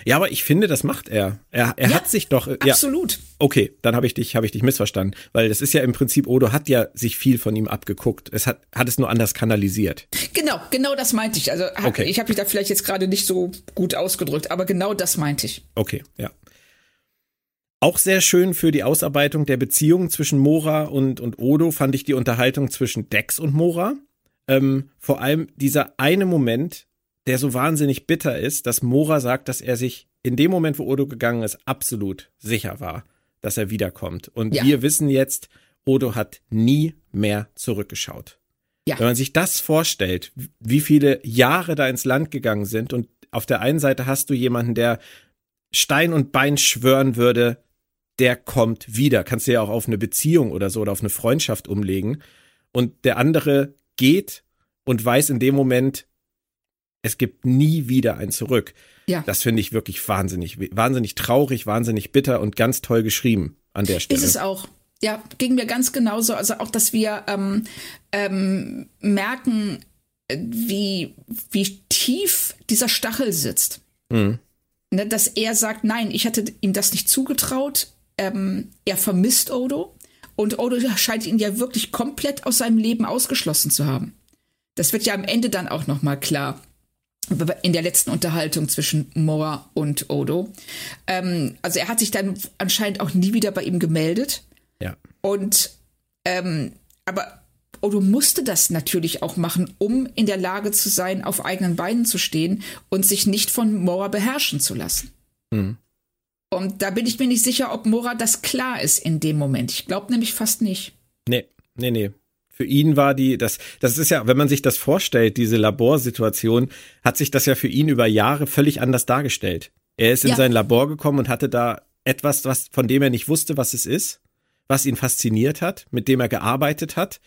Ja, aber ich finde, das macht er. Er, er ja, hat sich doch. Ja, absolut. Okay, dann habe ich dich, habe ich dich missverstanden, weil das ist ja im Prinzip Odo hat ja sich viel von ihm abgeguckt. Es hat, hat es nur anders kanalisiert. Genau, genau das meinte ich. Also okay. ich habe mich da vielleicht jetzt gerade nicht so gut ausgedrückt, aber genau das meinte ich. Okay, ja. Auch sehr schön für die Ausarbeitung der Beziehung zwischen Mora und, und Odo fand ich die Unterhaltung zwischen Dex und Mora. Ähm, vor allem dieser eine Moment, der so wahnsinnig bitter ist, dass Mora sagt, dass er sich in dem Moment, wo Odo gegangen ist, absolut sicher war, dass er wiederkommt. Und ja. wir wissen jetzt, Odo hat nie mehr zurückgeschaut. Ja. Wenn man sich das vorstellt, wie viele Jahre da ins Land gegangen sind und auf der einen Seite hast du jemanden, der Stein und Bein schwören würde, der kommt wieder. Kannst du ja auch auf eine Beziehung oder so oder auf eine Freundschaft umlegen. Und der andere geht und weiß in dem Moment, es gibt nie wieder ein Zurück. Ja. Das finde ich wirklich wahnsinnig, wahnsinnig traurig, wahnsinnig bitter und ganz toll geschrieben an der Stelle. Ist es auch. Ja, ging mir ganz genauso. Also auch, dass wir ähm, ähm, merken, wie, wie tief dieser Stachel sitzt. Mhm. Ne, dass er sagt, nein, ich hatte ihm das nicht zugetraut. Ähm, er vermisst Odo. Und Odo scheint ihn ja wirklich komplett aus seinem Leben ausgeschlossen zu haben. Das wird ja am Ende dann auch noch mal klar in der letzten Unterhaltung zwischen Mora und Odo. Ähm, also er hat sich dann anscheinend auch nie wieder bei ihm gemeldet. Ja. Und ähm, aber Odo musste das natürlich auch machen, um in der Lage zu sein, auf eigenen Beinen zu stehen und sich nicht von Mora beherrschen zu lassen. Mhm. Und da bin ich mir nicht sicher, ob Mora das klar ist in dem Moment. Ich glaube nämlich fast nicht. Nee, nee, nee für ihn war die, das, das ist ja, wenn man sich das vorstellt, diese Laborsituation, hat sich das ja für ihn über Jahre völlig anders dargestellt. Er ist in ja. sein Labor gekommen und hatte da etwas, was, von dem er nicht wusste, was es ist, was ihn fasziniert hat, mit dem er gearbeitet hat.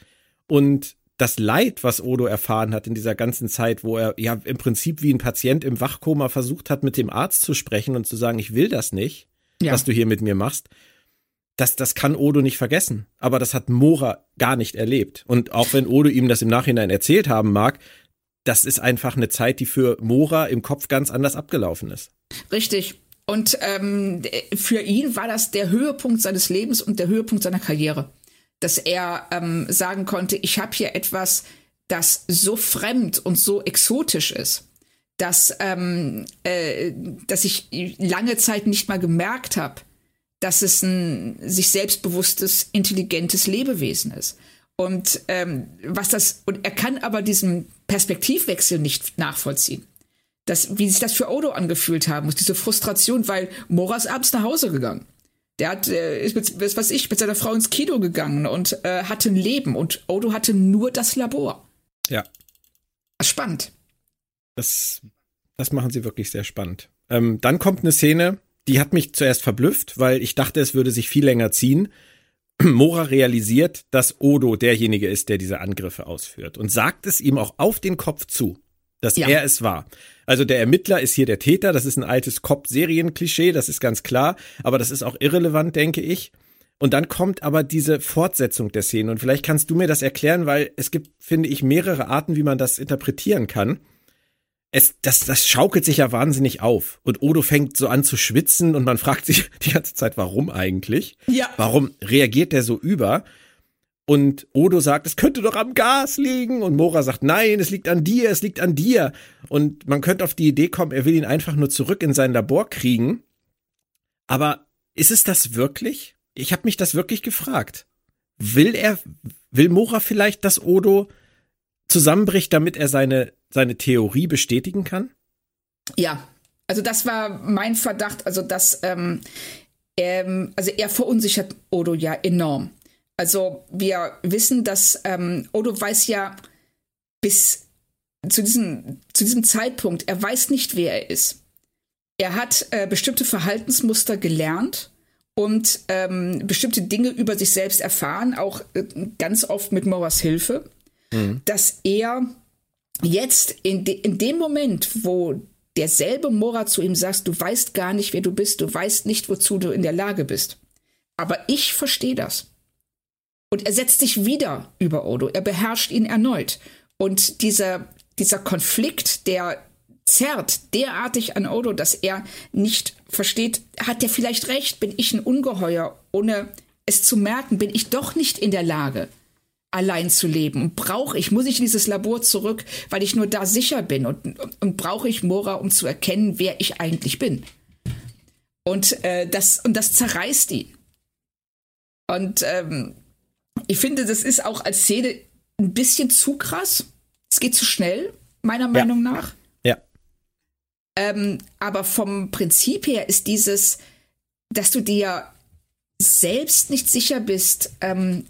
Und das Leid, was Odo erfahren hat in dieser ganzen Zeit, wo er ja im Prinzip wie ein Patient im Wachkoma versucht hat, mit dem Arzt zu sprechen und zu sagen, ich will das nicht, ja. was du hier mit mir machst das, das kann Odo nicht vergessen. Aber das hat Mora gar nicht erlebt. Und auch wenn Odo ihm das im Nachhinein erzählt haben mag, das ist einfach eine Zeit, die für Mora im Kopf ganz anders abgelaufen ist. Richtig. Und ähm, für ihn war das der Höhepunkt seines Lebens und der Höhepunkt seiner Karriere. Dass er ähm, sagen konnte, ich habe hier etwas, das so fremd und so exotisch ist, dass, ähm, äh, dass ich lange Zeit nicht mal gemerkt habe, dass es ein sich selbstbewusstes, intelligentes Lebewesen ist. Und ähm, was das, und er kann aber diesen Perspektivwechsel nicht nachvollziehen. Das, wie sich das für Odo angefühlt haben muss, diese Frustration, weil Moras abends nach Hause gegangen. Der hat, äh, ist mit, was weiß ich, mit seiner Frau ins Kino gegangen und äh, hatte ein Leben und Odo hatte nur das Labor. Ja. Spannend. Das, das machen sie wirklich sehr spannend. Ähm, dann kommt eine Szene, die hat mich zuerst verblüfft, weil ich dachte, es würde sich viel länger ziehen. Mora realisiert, dass Odo derjenige ist, der diese Angriffe ausführt und sagt es ihm auch auf den Kopf zu, dass ja. er es war. Also der Ermittler ist hier der Täter, das ist ein altes Cop-Serien-Klischee, das ist ganz klar, aber das ist auch irrelevant, denke ich. Und dann kommt aber diese Fortsetzung der Szene und vielleicht kannst du mir das erklären, weil es gibt, finde ich, mehrere Arten, wie man das interpretieren kann es, das, das schaukelt sich ja wahnsinnig auf. Und Odo fängt so an zu schwitzen und man fragt sich die ganze Zeit, warum eigentlich? Ja. Warum reagiert der so über? Und Odo sagt, es könnte doch am Gas liegen. Und Mora sagt, nein, es liegt an dir, es liegt an dir. Und man könnte auf die Idee kommen, er will ihn einfach nur zurück in sein Labor kriegen. Aber ist es das wirklich? Ich habe mich das wirklich gefragt. Will er, will Mora vielleicht, dass Odo zusammenbricht, damit er seine seine Theorie bestätigen kann? Ja, also das war mein Verdacht, also dass ähm, ähm, also er verunsichert Odo ja enorm. Also wir wissen, dass ähm, Odo weiß ja bis zu diesem, zu diesem Zeitpunkt, er weiß nicht, wer er ist. Er hat äh, bestimmte Verhaltensmuster gelernt und ähm, bestimmte Dinge über sich selbst erfahren, auch äh, ganz oft mit Moras Hilfe, mhm. dass er jetzt in, de, in dem Moment, wo derselbe Mora zu ihm sagt, du weißt gar nicht, wer du bist, du weißt nicht, wozu du in der Lage bist. Aber ich verstehe das. Und er setzt sich wieder über Odo, er beherrscht ihn erneut. Und dieser, dieser Konflikt, der zerrt derartig an Odo, dass er nicht versteht, hat er vielleicht recht, bin ich ein Ungeheuer, ohne es zu merken, bin ich doch nicht in der Lage, allein zu leben? Und brauche ich, muss ich in dieses Labor zurück, weil ich nur da sicher bin? Und, und brauche ich Mora, um zu erkennen, wer ich eigentlich bin? Und, äh, das, und das zerreißt ihn. Und ähm, ich finde, das ist auch als Szene ein bisschen zu krass. Es geht zu schnell, meiner Meinung nach. Ja. Ähm, aber vom Prinzip her ist dieses, dass du dir selbst nicht sicher bist, ähm,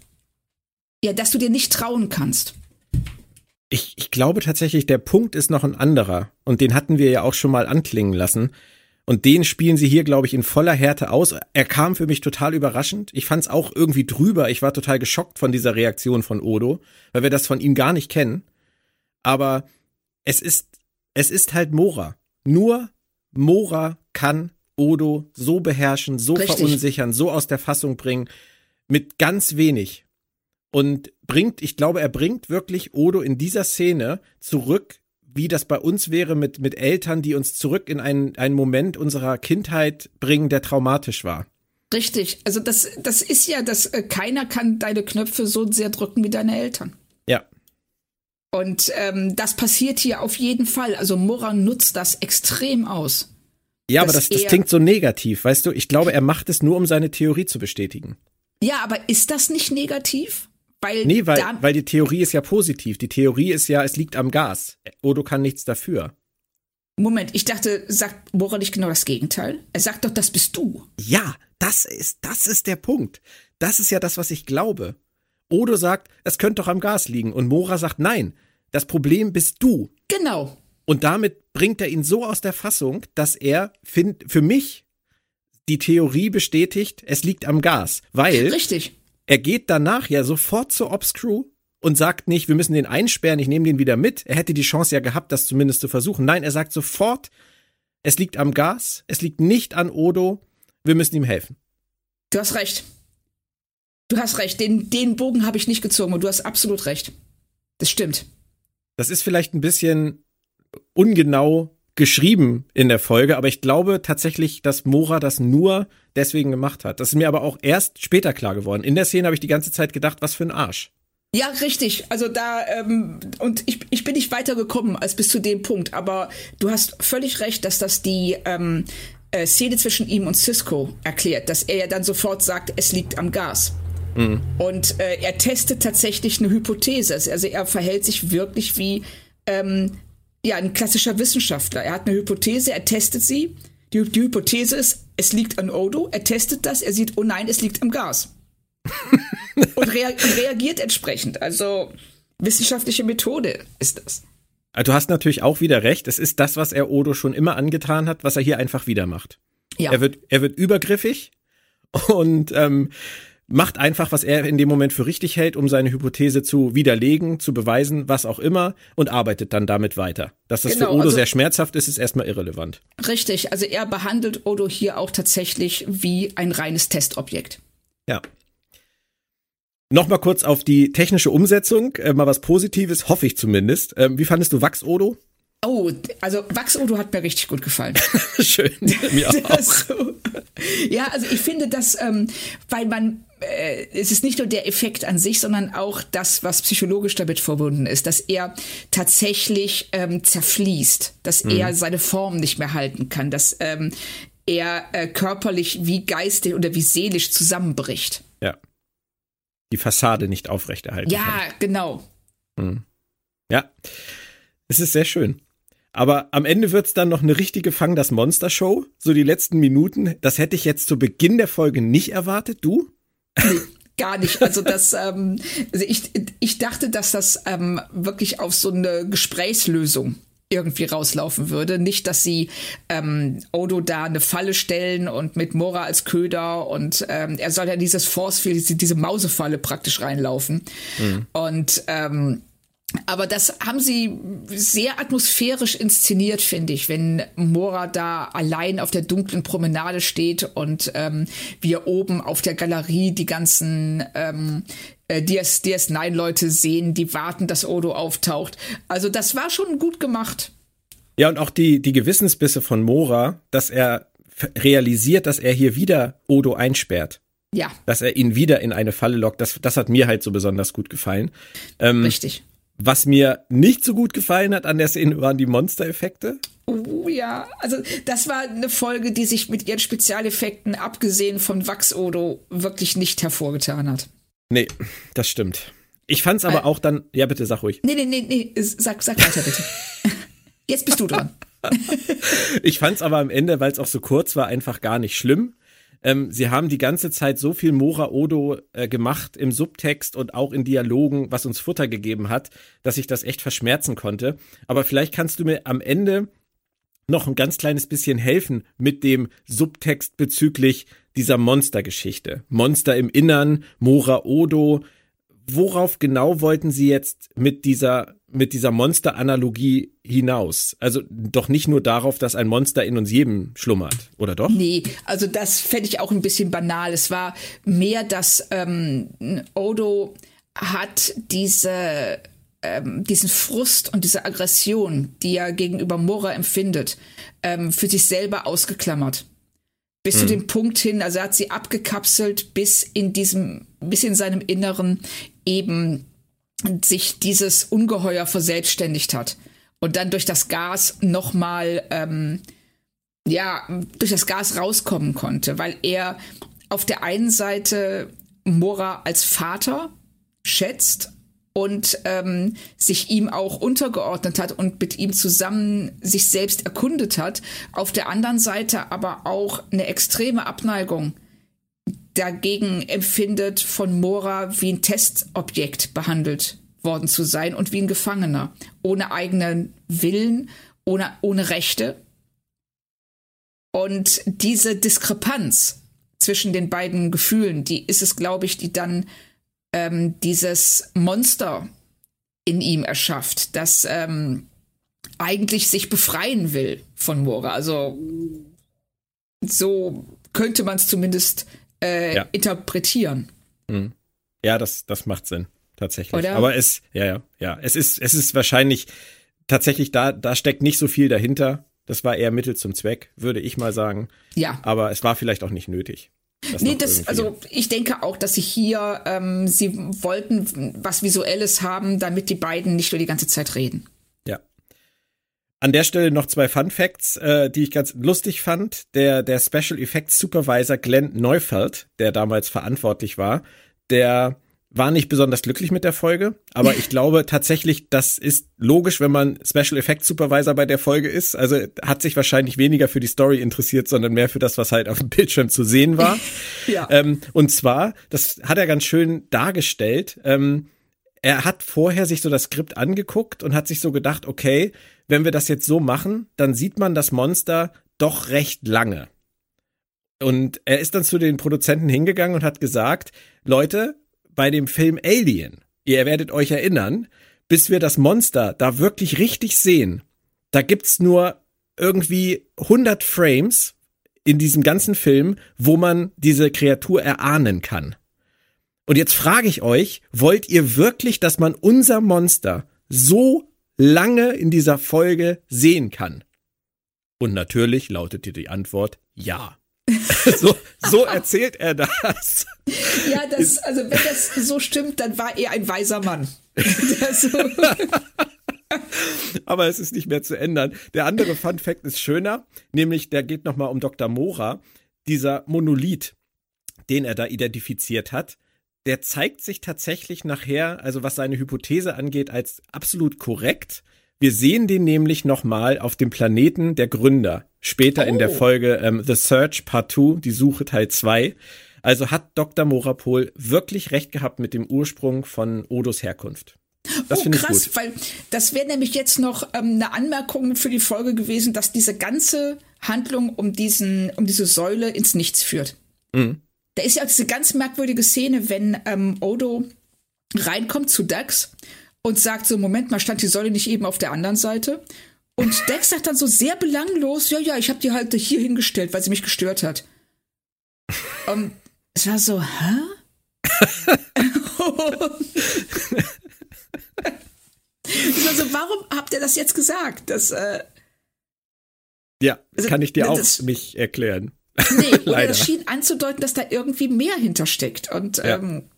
ja, dass du dir nicht trauen kannst. Ich, ich glaube tatsächlich, der Punkt ist noch ein anderer. Und den hatten wir ja auch schon mal anklingen lassen. Und den spielen sie hier, glaube ich, in voller Härte aus. Er kam für mich total überraschend. Ich fand es auch irgendwie drüber. Ich war total geschockt von dieser Reaktion von Odo, weil wir das von ihm gar nicht kennen. Aber es ist, es ist halt Mora. Nur Mora kann Odo so beherrschen, so Richtig. verunsichern, so aus der Fassung bringen, mit ganz wenig und bringt, ich glaube, er bringt wirklich Odo in dieser Szene zurück, wie das bei uns wäre mit, mit Eltern, die uns zurück in einen, einen Moment unserer Kindheit bringen, der traumatisch war. Richtig. Also das, das ist ja, dass äh, keiner kann deine Knöpfe so sehr drücken wie deine Eltern. Ja. Und ähm, das passiert hier auf jeden Fall. Also Moran nutzt das extrem aus. Ja, aber das, das klingt so negativ, weißt du? Ich glaube, er macht es nur, um seine Theorie zu bestätigen. Ja, aber ist das nicht negativ? Weil nee, weil, weil die Theorie ist ja positiv. Die Theorie ist ja, es liegt am Gas. Odo kann nichts dafür. Moment, ich dachte, sagt Bora nicht genau das Gegenteil? Er sagt doch, das bist du. Ja, das ist, das ist der Punkt. Das ist ja das, was ich glaube. Odo sagt, es könnte doch am Gas liegen. Und Mora sagt, nein, das Problem bist du. Genau. Und damit bringt er ihn so aus der Fassung, dass er für mich die Theorie bestätigt, es liegt am Gas. Weil. Richtig er geht danach ja sofort zur Ops-Crew und sagt nicht, wir müssen den einsperren, ich nehme den wieder mit. Er hätte die Chance ja gehabt, das zumindest zu versuchen. Nein, er sagt sofort, es liegt am Gas, es liegt nicht an Odo, wir müssen ihm helfen. Du hast recht. Du hast recht, den, den Bogen habe ich nicht gezogen und du hast absolut recht. Das stimmt. Das ist vielleicht ein bisschen ungenau geschrieben in der Folge, aber ich glaube tatsächlich, dass Mora das nur deswegen gemacht hat. Das ist mir aber auch erst später klar geworden. In der Szene habe ich die ganze Zeit gedacht, was für ein Arsch. Ja, richtig. Also da, ähm, und ich, ich bin nicht weitergekommen als bis zu dem Punkt, aber du hast völlig recht, dass das die ähm, äh, Szene zwischen ihm und Cisco erklärt, dass er ja dann sofort sagt, es liegt am Gas. Mhm. Und äh, er testet tatsächlich eine Hypothese. Also er verhält sich wirklich wie ähm, ja, ein klassischer Wissenschaftler. Er hat eine Hypothese, er testet sie. Die, die Hypothese ist, es liegt an Odo. Er testet das, er sieht, oh nein, es liegt am Gas. und, rea und reagiert entsprechend. Also wissenschaftliche Methode ist das. Du hast natürlich auch wieder recht. Es ist das, was er Odo schon immer angetan hat, was er hier einfach wieder macht. Ja. Er wird, er wird übergriffig und ähm, macht einfach, was er in dem Moment für richtig hält, um seine Hypothese zu widerlegen, zu beweisen, was auch immer, und arbeitet dann damit weiter. Dass das genau, für Odo also, sehr schmerzhaft ist, ist erstmal irrelevant. Richtig, also er behandelt Odo hier auch tatsächlich wie ein reines Testobjekt. Ja. Nochmal kurz auf die technische Umsetzung, äh, mal was Positives, hoffe ich zumindest. Ähm, wie fandest du Wachs, Odo? Oh, also Wachs Odo hat mir richtig gut gefallen. Schön, mir auch. So. Ja, also ich finde das, ähm, weil man, äh, es ist nicht nur der Effekt an sich, sondern auch das, was psychologisch damit verbunden ist, dass er tatsächlich ähm, zerfließt, dass mhm. er seine Form nicht mehr halten kann, dass ähm, er äh, körperlich wie geistig oder wie seelisch zusammenbricht. Ja. Die Fassade nicht aufrechterhalten ja, kann. Ja, genau. Mhm. Ja. Es ist sehr schön. Aber am Ende wird's dann noch eine richtige Fang das Monster Show. So die letzten Minuten. Das hätte ich jetzt zu Beginn der Folge nicht erwartet. Du? Nee, gar nicht. Also das, ähm, also ich, ich dachte, dass das ähm, wirklich auf so eine Gesprächslösung irgendwie rauslaufen würde. Nicht, dass sie ähm, Odo da eine Falle stellen und mit Mora als Köder und ähm, er soll ja dieses Forcefield, diese, diese Mausefalle praktisch reinlaufen. Mhm. Und ähm, aber das haben sie sehr atmosphärisch inszeniert, finde ich, wenn Mora da allein auf der dunklen Promenade steht und ähm, wir oben auf der Galerie die ganzen ähm, äh, DS, DS9-Leute sehen, die warten, dass Odo auftaucht. Also das war schon gut gemacht. Ja, und auch die, die Gewissensbisse von Mora, dass er realisiert, dass er hier wieder Odo einsperrt. Ja. Dass er ihn wieder in eine Falle lockt, das, das hat mir halt so besonders gut gefallen. Ähm, Richtig. Was mir nicht so gut gefallen hat an der Szene waren die Monstereffekte. Oh ja, also das war eine Folge, die sich mit ihren Spezialeffekten, abgesehen von Wachs-Odo, wirklich nicht hervorgetan hat. Nee, das stimmt. Ich fand's aber äh, auch dann. Ja, bitte sag ruhig. Nee, nee, nee, nee, sag, sag weiter bitte. Jetzt bist du dran. ich fand's aber am Ende, weil es auch so kurz war, einfach gar nicht schlimm. Ähm, sie haben die ganze Zeit so viel Mora Odo äh, gemacht im Subtext und auch in Dialogen, was uns Futter gegeben hat, dass ich das echt verschmerzen konnte. Aber vielleicht kannst du mir am Ende noch ein ganz kleines bisschen helfen mit dem Subtext bezüglich dieser Monstergeschichte. Monster im Innern, Mora Odo. Worauf genau wollten Sie jetzt mit dieser mit dieser Monster-Analogie hinaus? Also doch nicht nur darauf, dass ein Monster in uns jedem schlummert, oder doch? Nee, also das fände ich auch ein bisschen banal. Es war mehr, dass ähm, Odo hat diese ähm, diesen Frust und diese Aggression, die er gegenüber Mora empfindet, ähm, für sich selber ausgeklammert. Bis hm. zu dem Punkt hin, also er hat sie abgekapselt bis in diesem, bis in seinem Inneren eben sich dieses Ungeheuer verselbstständigt hat und dann durch das Gas nochmal, ähm, ja, durch das Gas rauskommen konnte, weil er auf der einen Seite Mora als Vater schätzt und ähm, sich ihm auch untergeordnet hat und mit ihm zusammen sich selbst erkundet hat, auf der anderen Seite aber auch eine extreme Abneigung dagegen empfindet, von Mora wie ein Testobjekt behandelt worden zu sein und wie ein Gefangener, ohne eigenen Willen, ohne, ohne Rechte. Und diese Diskrepanz zwischen den beiden Gefühlen, die ist es, glaube ich, die dann ähm, dieses Monster in ihm erschafft, das ähm, eigentlich sich befreien will von Mora. Also so könnte man es zumindest äh, ja. interpretieren. Mhm. Ja, das, das macht Sinn, tatsächlich. Oder? Aber es, ja, ja, ja, es ist, es ist wahrscheinlich tatsächlich da, da steckt nicht so viel dahinter. Das war eher Mittel zum Zweck, würde ich mal sagen. Ja. Aber es war vielleicht auch nicht nötig. Das nee, das, also ich denke auch, dass sie hier, ähm, sie wollten was Visuelles haben, damit die beiden nicht nur die ganze Zeit reden. An der Stelle noch zwei Fun Facts, äh, die ich ganz lustig fand. Der, der Special Effects Supervisor Glenn Neufeld, der damals verantwortlich war, der war nicht besonders glücklich mit der Folge, aber ich glaube tatsächlich, das ist logisch, wenn man Special Effects Supervisor bei der Folge ist. Also hat sich wahrscheinlich weniger für die Story interessiert, sondern mehr für das, was halt auf dem Bildschirm zu sehen war. ja. Ähm, und zwar, das hat er ganz schön dargestellt. Ähm, er hat vorher sich so das Skript angeguckt und hat sich so gedacht, okay, wenn wir das jetzt so machen, dann sieht man das Monster doch recht lange. Und er ist dann zu den Produzenten hingegangen und hat gesagt, Leute, bei dem Film Alien, ihr werdet euch erinnern, bis wir das Monster da wirklich richtig sehen, da gibt's nur irgendwie 100 Frames in diesem ganzen Film, wo man diese Kreatur erahnen kann. Und jetzt frage ich euch, wollt ihr wirklich, dass man unser Monster so lange in dieser Folge sehen kann? Und natürlich lautete die Antwort ja. so, so erzählt er das. Ja, das, also wenn das so stimmt, dann war er ein weiser Mann. Aber es ist nicht mehr zu ändern. Der andere Fun Fact ist schöner, nämlich der geht nochmal um Dr. Mora. Dieser Monolith, den er da identifiziert hat, der zeigt sich tatsächlich nachher, also was seine Hypothese angeht, als absolut korrekt. Wir sehen den nämlich nochmal auf dem Planeten der Gründer. Später oh. in der oh. Folge ähm, The Search Part 2, die Suche Teil 2. Also hat Dr. Morapol wirklich recht gehabt mit dem Ursprung von Odos Herkunft. Das oh, krass, weil das wäre nämlich jetzt noch ähm, eine Anmerkung für die Folge gewesen, dass diese ganze Handlung um diesen, um diese Säule ins Nichts führt. Mhm. Da ist ja diese ganz merkwürdige Szene, wenn ähm, Odo reinkommt zu Dax und sagt so, Moment mal, stand die Säule nicht eben auf der anderen Seite? Und Dax sagt dann so sehr belanglos, ja, ja, ich habe die halt hier hingestellt, weil sie mich gestört hat. Und es war so, hä? also, warum habt ihr das jetzt gesagt? Das, äh, ja, also, kann ich dir auch das, nicht erklären. Nee, oder das schien anzudeuten, dass da irgendwie mehr hintersteckt. Und ja. ähm,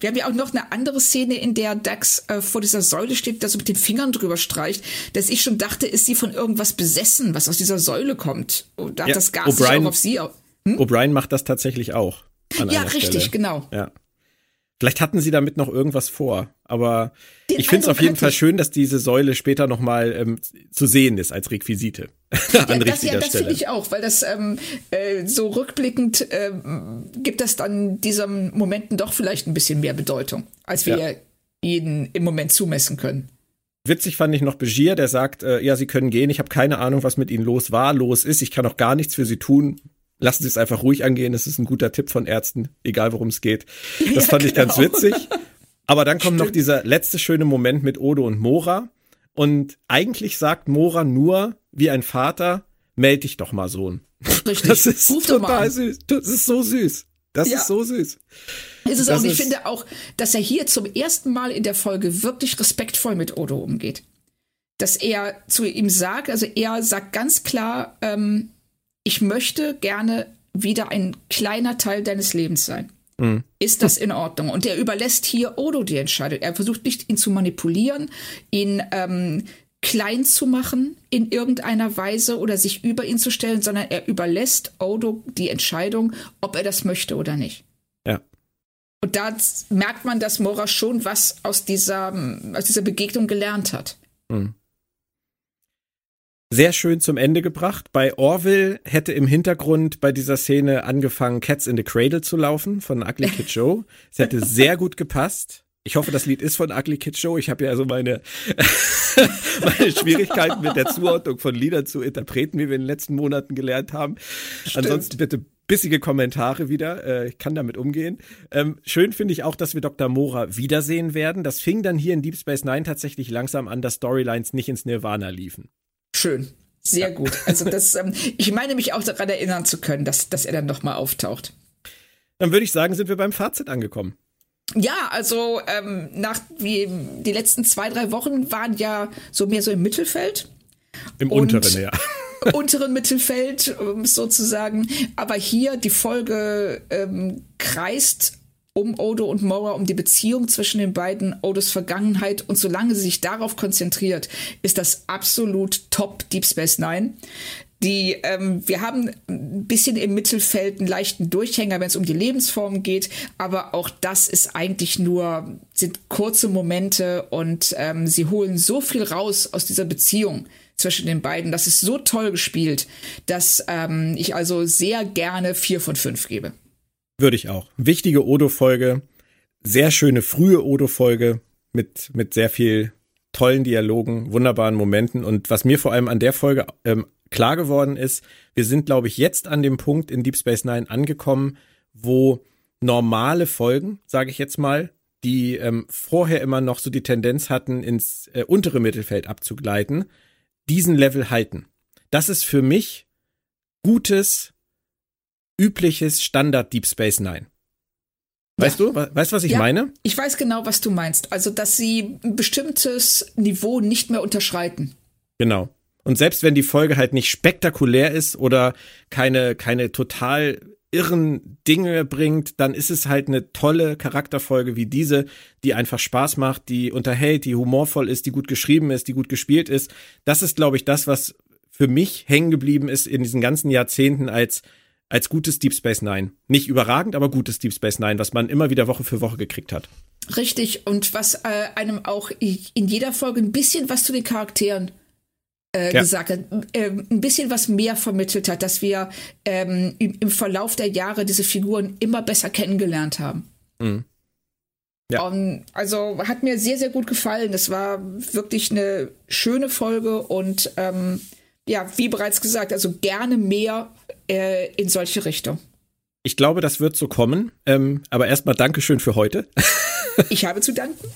wir haben ja auch noch eine andere Szene, in der Dax äh, vor dieser Säule steht, da so mit den Fingern drüber streicht, dass ich schon dachte, ist sie von irgendwas besessen, was aus dieser Säule kommt. Und da hat das Gas sich auch auf sie. Hm? O'Brien macht das tatsächlich auch. ja, richtig, Stelle. genau. Ja. Vielleicht hatten sie damit noch irgendwas vor, aber Den ich finde es auf jeden Fall schön, dass diese Säule später nochmal ähm, zu sehen ist als Requisite. Ja, An das, ja, das finde ich auch, weil das ähm, äh, so rückblickend äh, gibt das dann diesen Momenten doch vielleicht ein bisschen mehr Bedeutung, als wir ja. ihnen im Moment zumessen können. Witzig fand ich noch Begier, der sagt, äh, ja, sie können gehen, ich habe keine Ahnung, was mit ihnen los war, los ist, ich kann auch gar nichts für sie tun lassen Sie es einfach ruhig angehen. Das ist ein guter Tipp von Ärzten, egal worum es geht. Das ja, fand genau. ich ganz genau. witzig. Aber dann kommt Stimmt. noch dieser letzte schöne Moment mit Odo und Mora. Und eigentlich sagt Mora nur, wie ein Vater, meld dich doch mal, Sohn. Richtig. Das ist Ruf total süß. Das ist so süß. Das ja. ist so süß. Ist es das auch. Ich finde auch, dass er hier zum ersten Mal in der Folge wirklich respektvoll mit Odo umgeht. Dass er zu ihm sagt, also er sagt ganz klar, ähm, ich möchte gerne wieder ein kleiner Teil deines Lebens sein. Mhm. Ist das in Ordnung? Und er überlässt hier Odo die Entscheidung. Er versucht nicht, ihn zu manipulieren, ihn ähm, klein zu machen in irgendeiner Weise oder sich über ihn zu stellen, sondern er überlässt Odo die Entscheidung, ob er das möchte oder nicht. Ja. Und da merkt man, dass Mora schon was aus dieser, aus dieser Begegnung gelernt hat. Mhm sehr schön zum Ende gebracht. Bei Orville hätte im Hintergrund bei dieser Szene angefangen, Cats in the Cradle zu laufen von Ugly Kid Joe. Es hätte sehr gut gepasst. Ich hoffe, das Lied ist von Ugly Kid Joe. Ich habe ja also meine, meine Schwierigkeiten mit der Zuordnung von Liedern zu Interpreten, wie wir in den letzten Monaten gelernt haben. Stimmt. Ansonsten bitte bissige Kommentare wieder. Äh, ich kann damit umgehen. Ähm, schön finde ich auch, dass wir Dr. Mora wiedersehen werden. Das fing dann hier in Deep Space Nine tatsächlich langsam an, dass Storylines nicht ins Nirvana liefen. Schön. Sehr gut. Also das, ähm, ich meine mich auch daran erinnern zu können, dass, dass er dann nochmal auftaucht. Dann würde ich sagen, sind wir beim Fazit angekommen. Ja, also ähm, nach wie die letzten zwei, drei Wochen waren ja so mehr so im Mittelfeld. Im unteren, ja. unteren Mittelfeld sozusagen. Aber hier die Folge ähm, kreist um Odo und Mora, um die Beziehung zwischen den beiden, Odos Vergangenheit. Und solange sie sich darauf konzentriert, ist das absolut top Deep Space Nine. Die, ähm, wir haben ein bisschen im Mittelfeld einen leichten Durchhänger, wenn es um die Lebensform geht, aber auch das ist eigentlich nur, sind kurze Momente und ähm, sie holen so viel raus aus dieser Beziehung zwischen den beiden. Das ist so toll gespielt, dass ähm, ich also sehr gerne vier von fünf gebe. Würde ich auch. Wichtige Odo-Folge. Sehr schöne frühe Odo-Folge mit, mit sehr viel tollen Dialogen, wunderbaren Momenten. Und was mir vor allem an der Folge ähm, klar geworden ist, wir sind, glaube ich, jetzt an dem Punkt in Deep Space Nine angekommen, wo normale Folgen, sage ich jetzt mal, die ähm, vorher immer noch so die Tendenz hatten, ins äh, untere Mittelfeld abzugleiten, diesen Level halten. Das ist für mich gutes, übliches Standard Deep Space Nine. Weißt ja. du, weißt du, was ich ja, meine? Ich weiß genau, was du meinst. Also, dass sie ein bestimmtes Niveau nicht mehr unterschreiten. Genau. Und selbst wenn die Folge halt nicht spektakulär ist oder keine, keine total irren Dinge bringt, dann ist es halt eine tolle Charakterfolge wie diese, die einfach Spaß macht, die unterhält, die humorvoll ist, die gut geschrieben ist, die gut gespielt ist. Das ist, glaube ich, das, was für mich hängen geblieben ist in diesen ganzen Jahrzehnten als als gutes Deep Space Nine. Nicht überragend, aber gutes Deep Space Nine, was man immer wieder Woche für Woche gekriegt hat. Richtig, und was äh, einem auch in jeder Folge ein bisschen was zu den Charakteren äh, ja. gesagt hat, äh, ein bisschen was mehr vermittelt hat, dass wir ähm, im, im, Verlauf der Jahre diese Figuren immer besser kennengelernt haben. Mhm. Ja. Um, also hat mir sehr, sehr gut gefallen. Das war wirklich eine schöne Folge und ähm, ja, wie bereits gesagt, also gerne mehr äh, in solche Richtung. Ich glaube, das wird so kommen. Ähm, aber erstmal Dankeschön für heute. ich habe zu danken.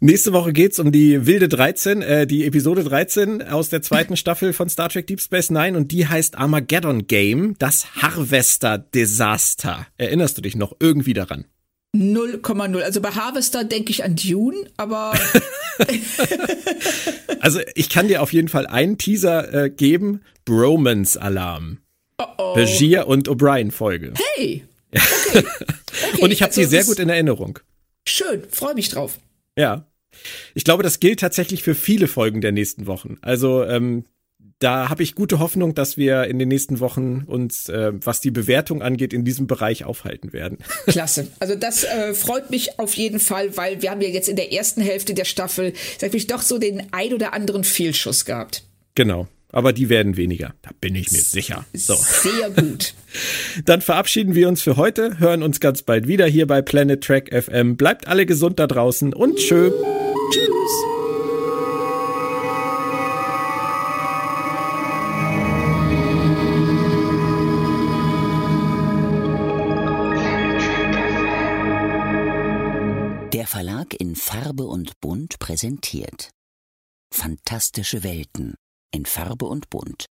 Nächste Woche geht's um die wilde 13, äh, die Episode 13 aus der zweiten Staffel von Star Trek Deep Space Nine und die heißt Armageddon Game, das Harvester Desaster. Erinnerst du dich noch irgendwie daran? 0,0. Also bei Harvester denke ich an Dune, aber. also ich kann dir auf jeden Fall einen Teaser äh, geben: Bromance Alarm. Oh oh. Begier und O'Brien Folge. Hey! Okay. Okay, und ich habe also sie sehr gut in Erinnerung. Schön, freue mich drauf. Ja. Ich glaube, das gilt tatsächlich für viele Folgen der nächsten Wochen. Also ähm, da habe ich gute Hoffnung, dass wir in den nächsten Wochen uns, äh, was die Bewertung angeht, in diesem Bereich aufhalten werden. Klasse. Also das äh, freut mich auf jeden Fall, weil wir haben ja jetzt in der ersten Hälfte der Staffel, sag ich, doch so den ein oder anderen Fehlschuss gehabt. Genau. Aber die werden weniger. Da bin ich mir sicher. So. Sehr gut. Dann verabschieden wir uns für heute, hören uns ganz bald wieder hier bei Planet Track FM. Bleibt alle gesund da draußen und tschö. Tschüss. In Farbe und Bunt präsentiert Fantastische Welten in Farbe und Bunt.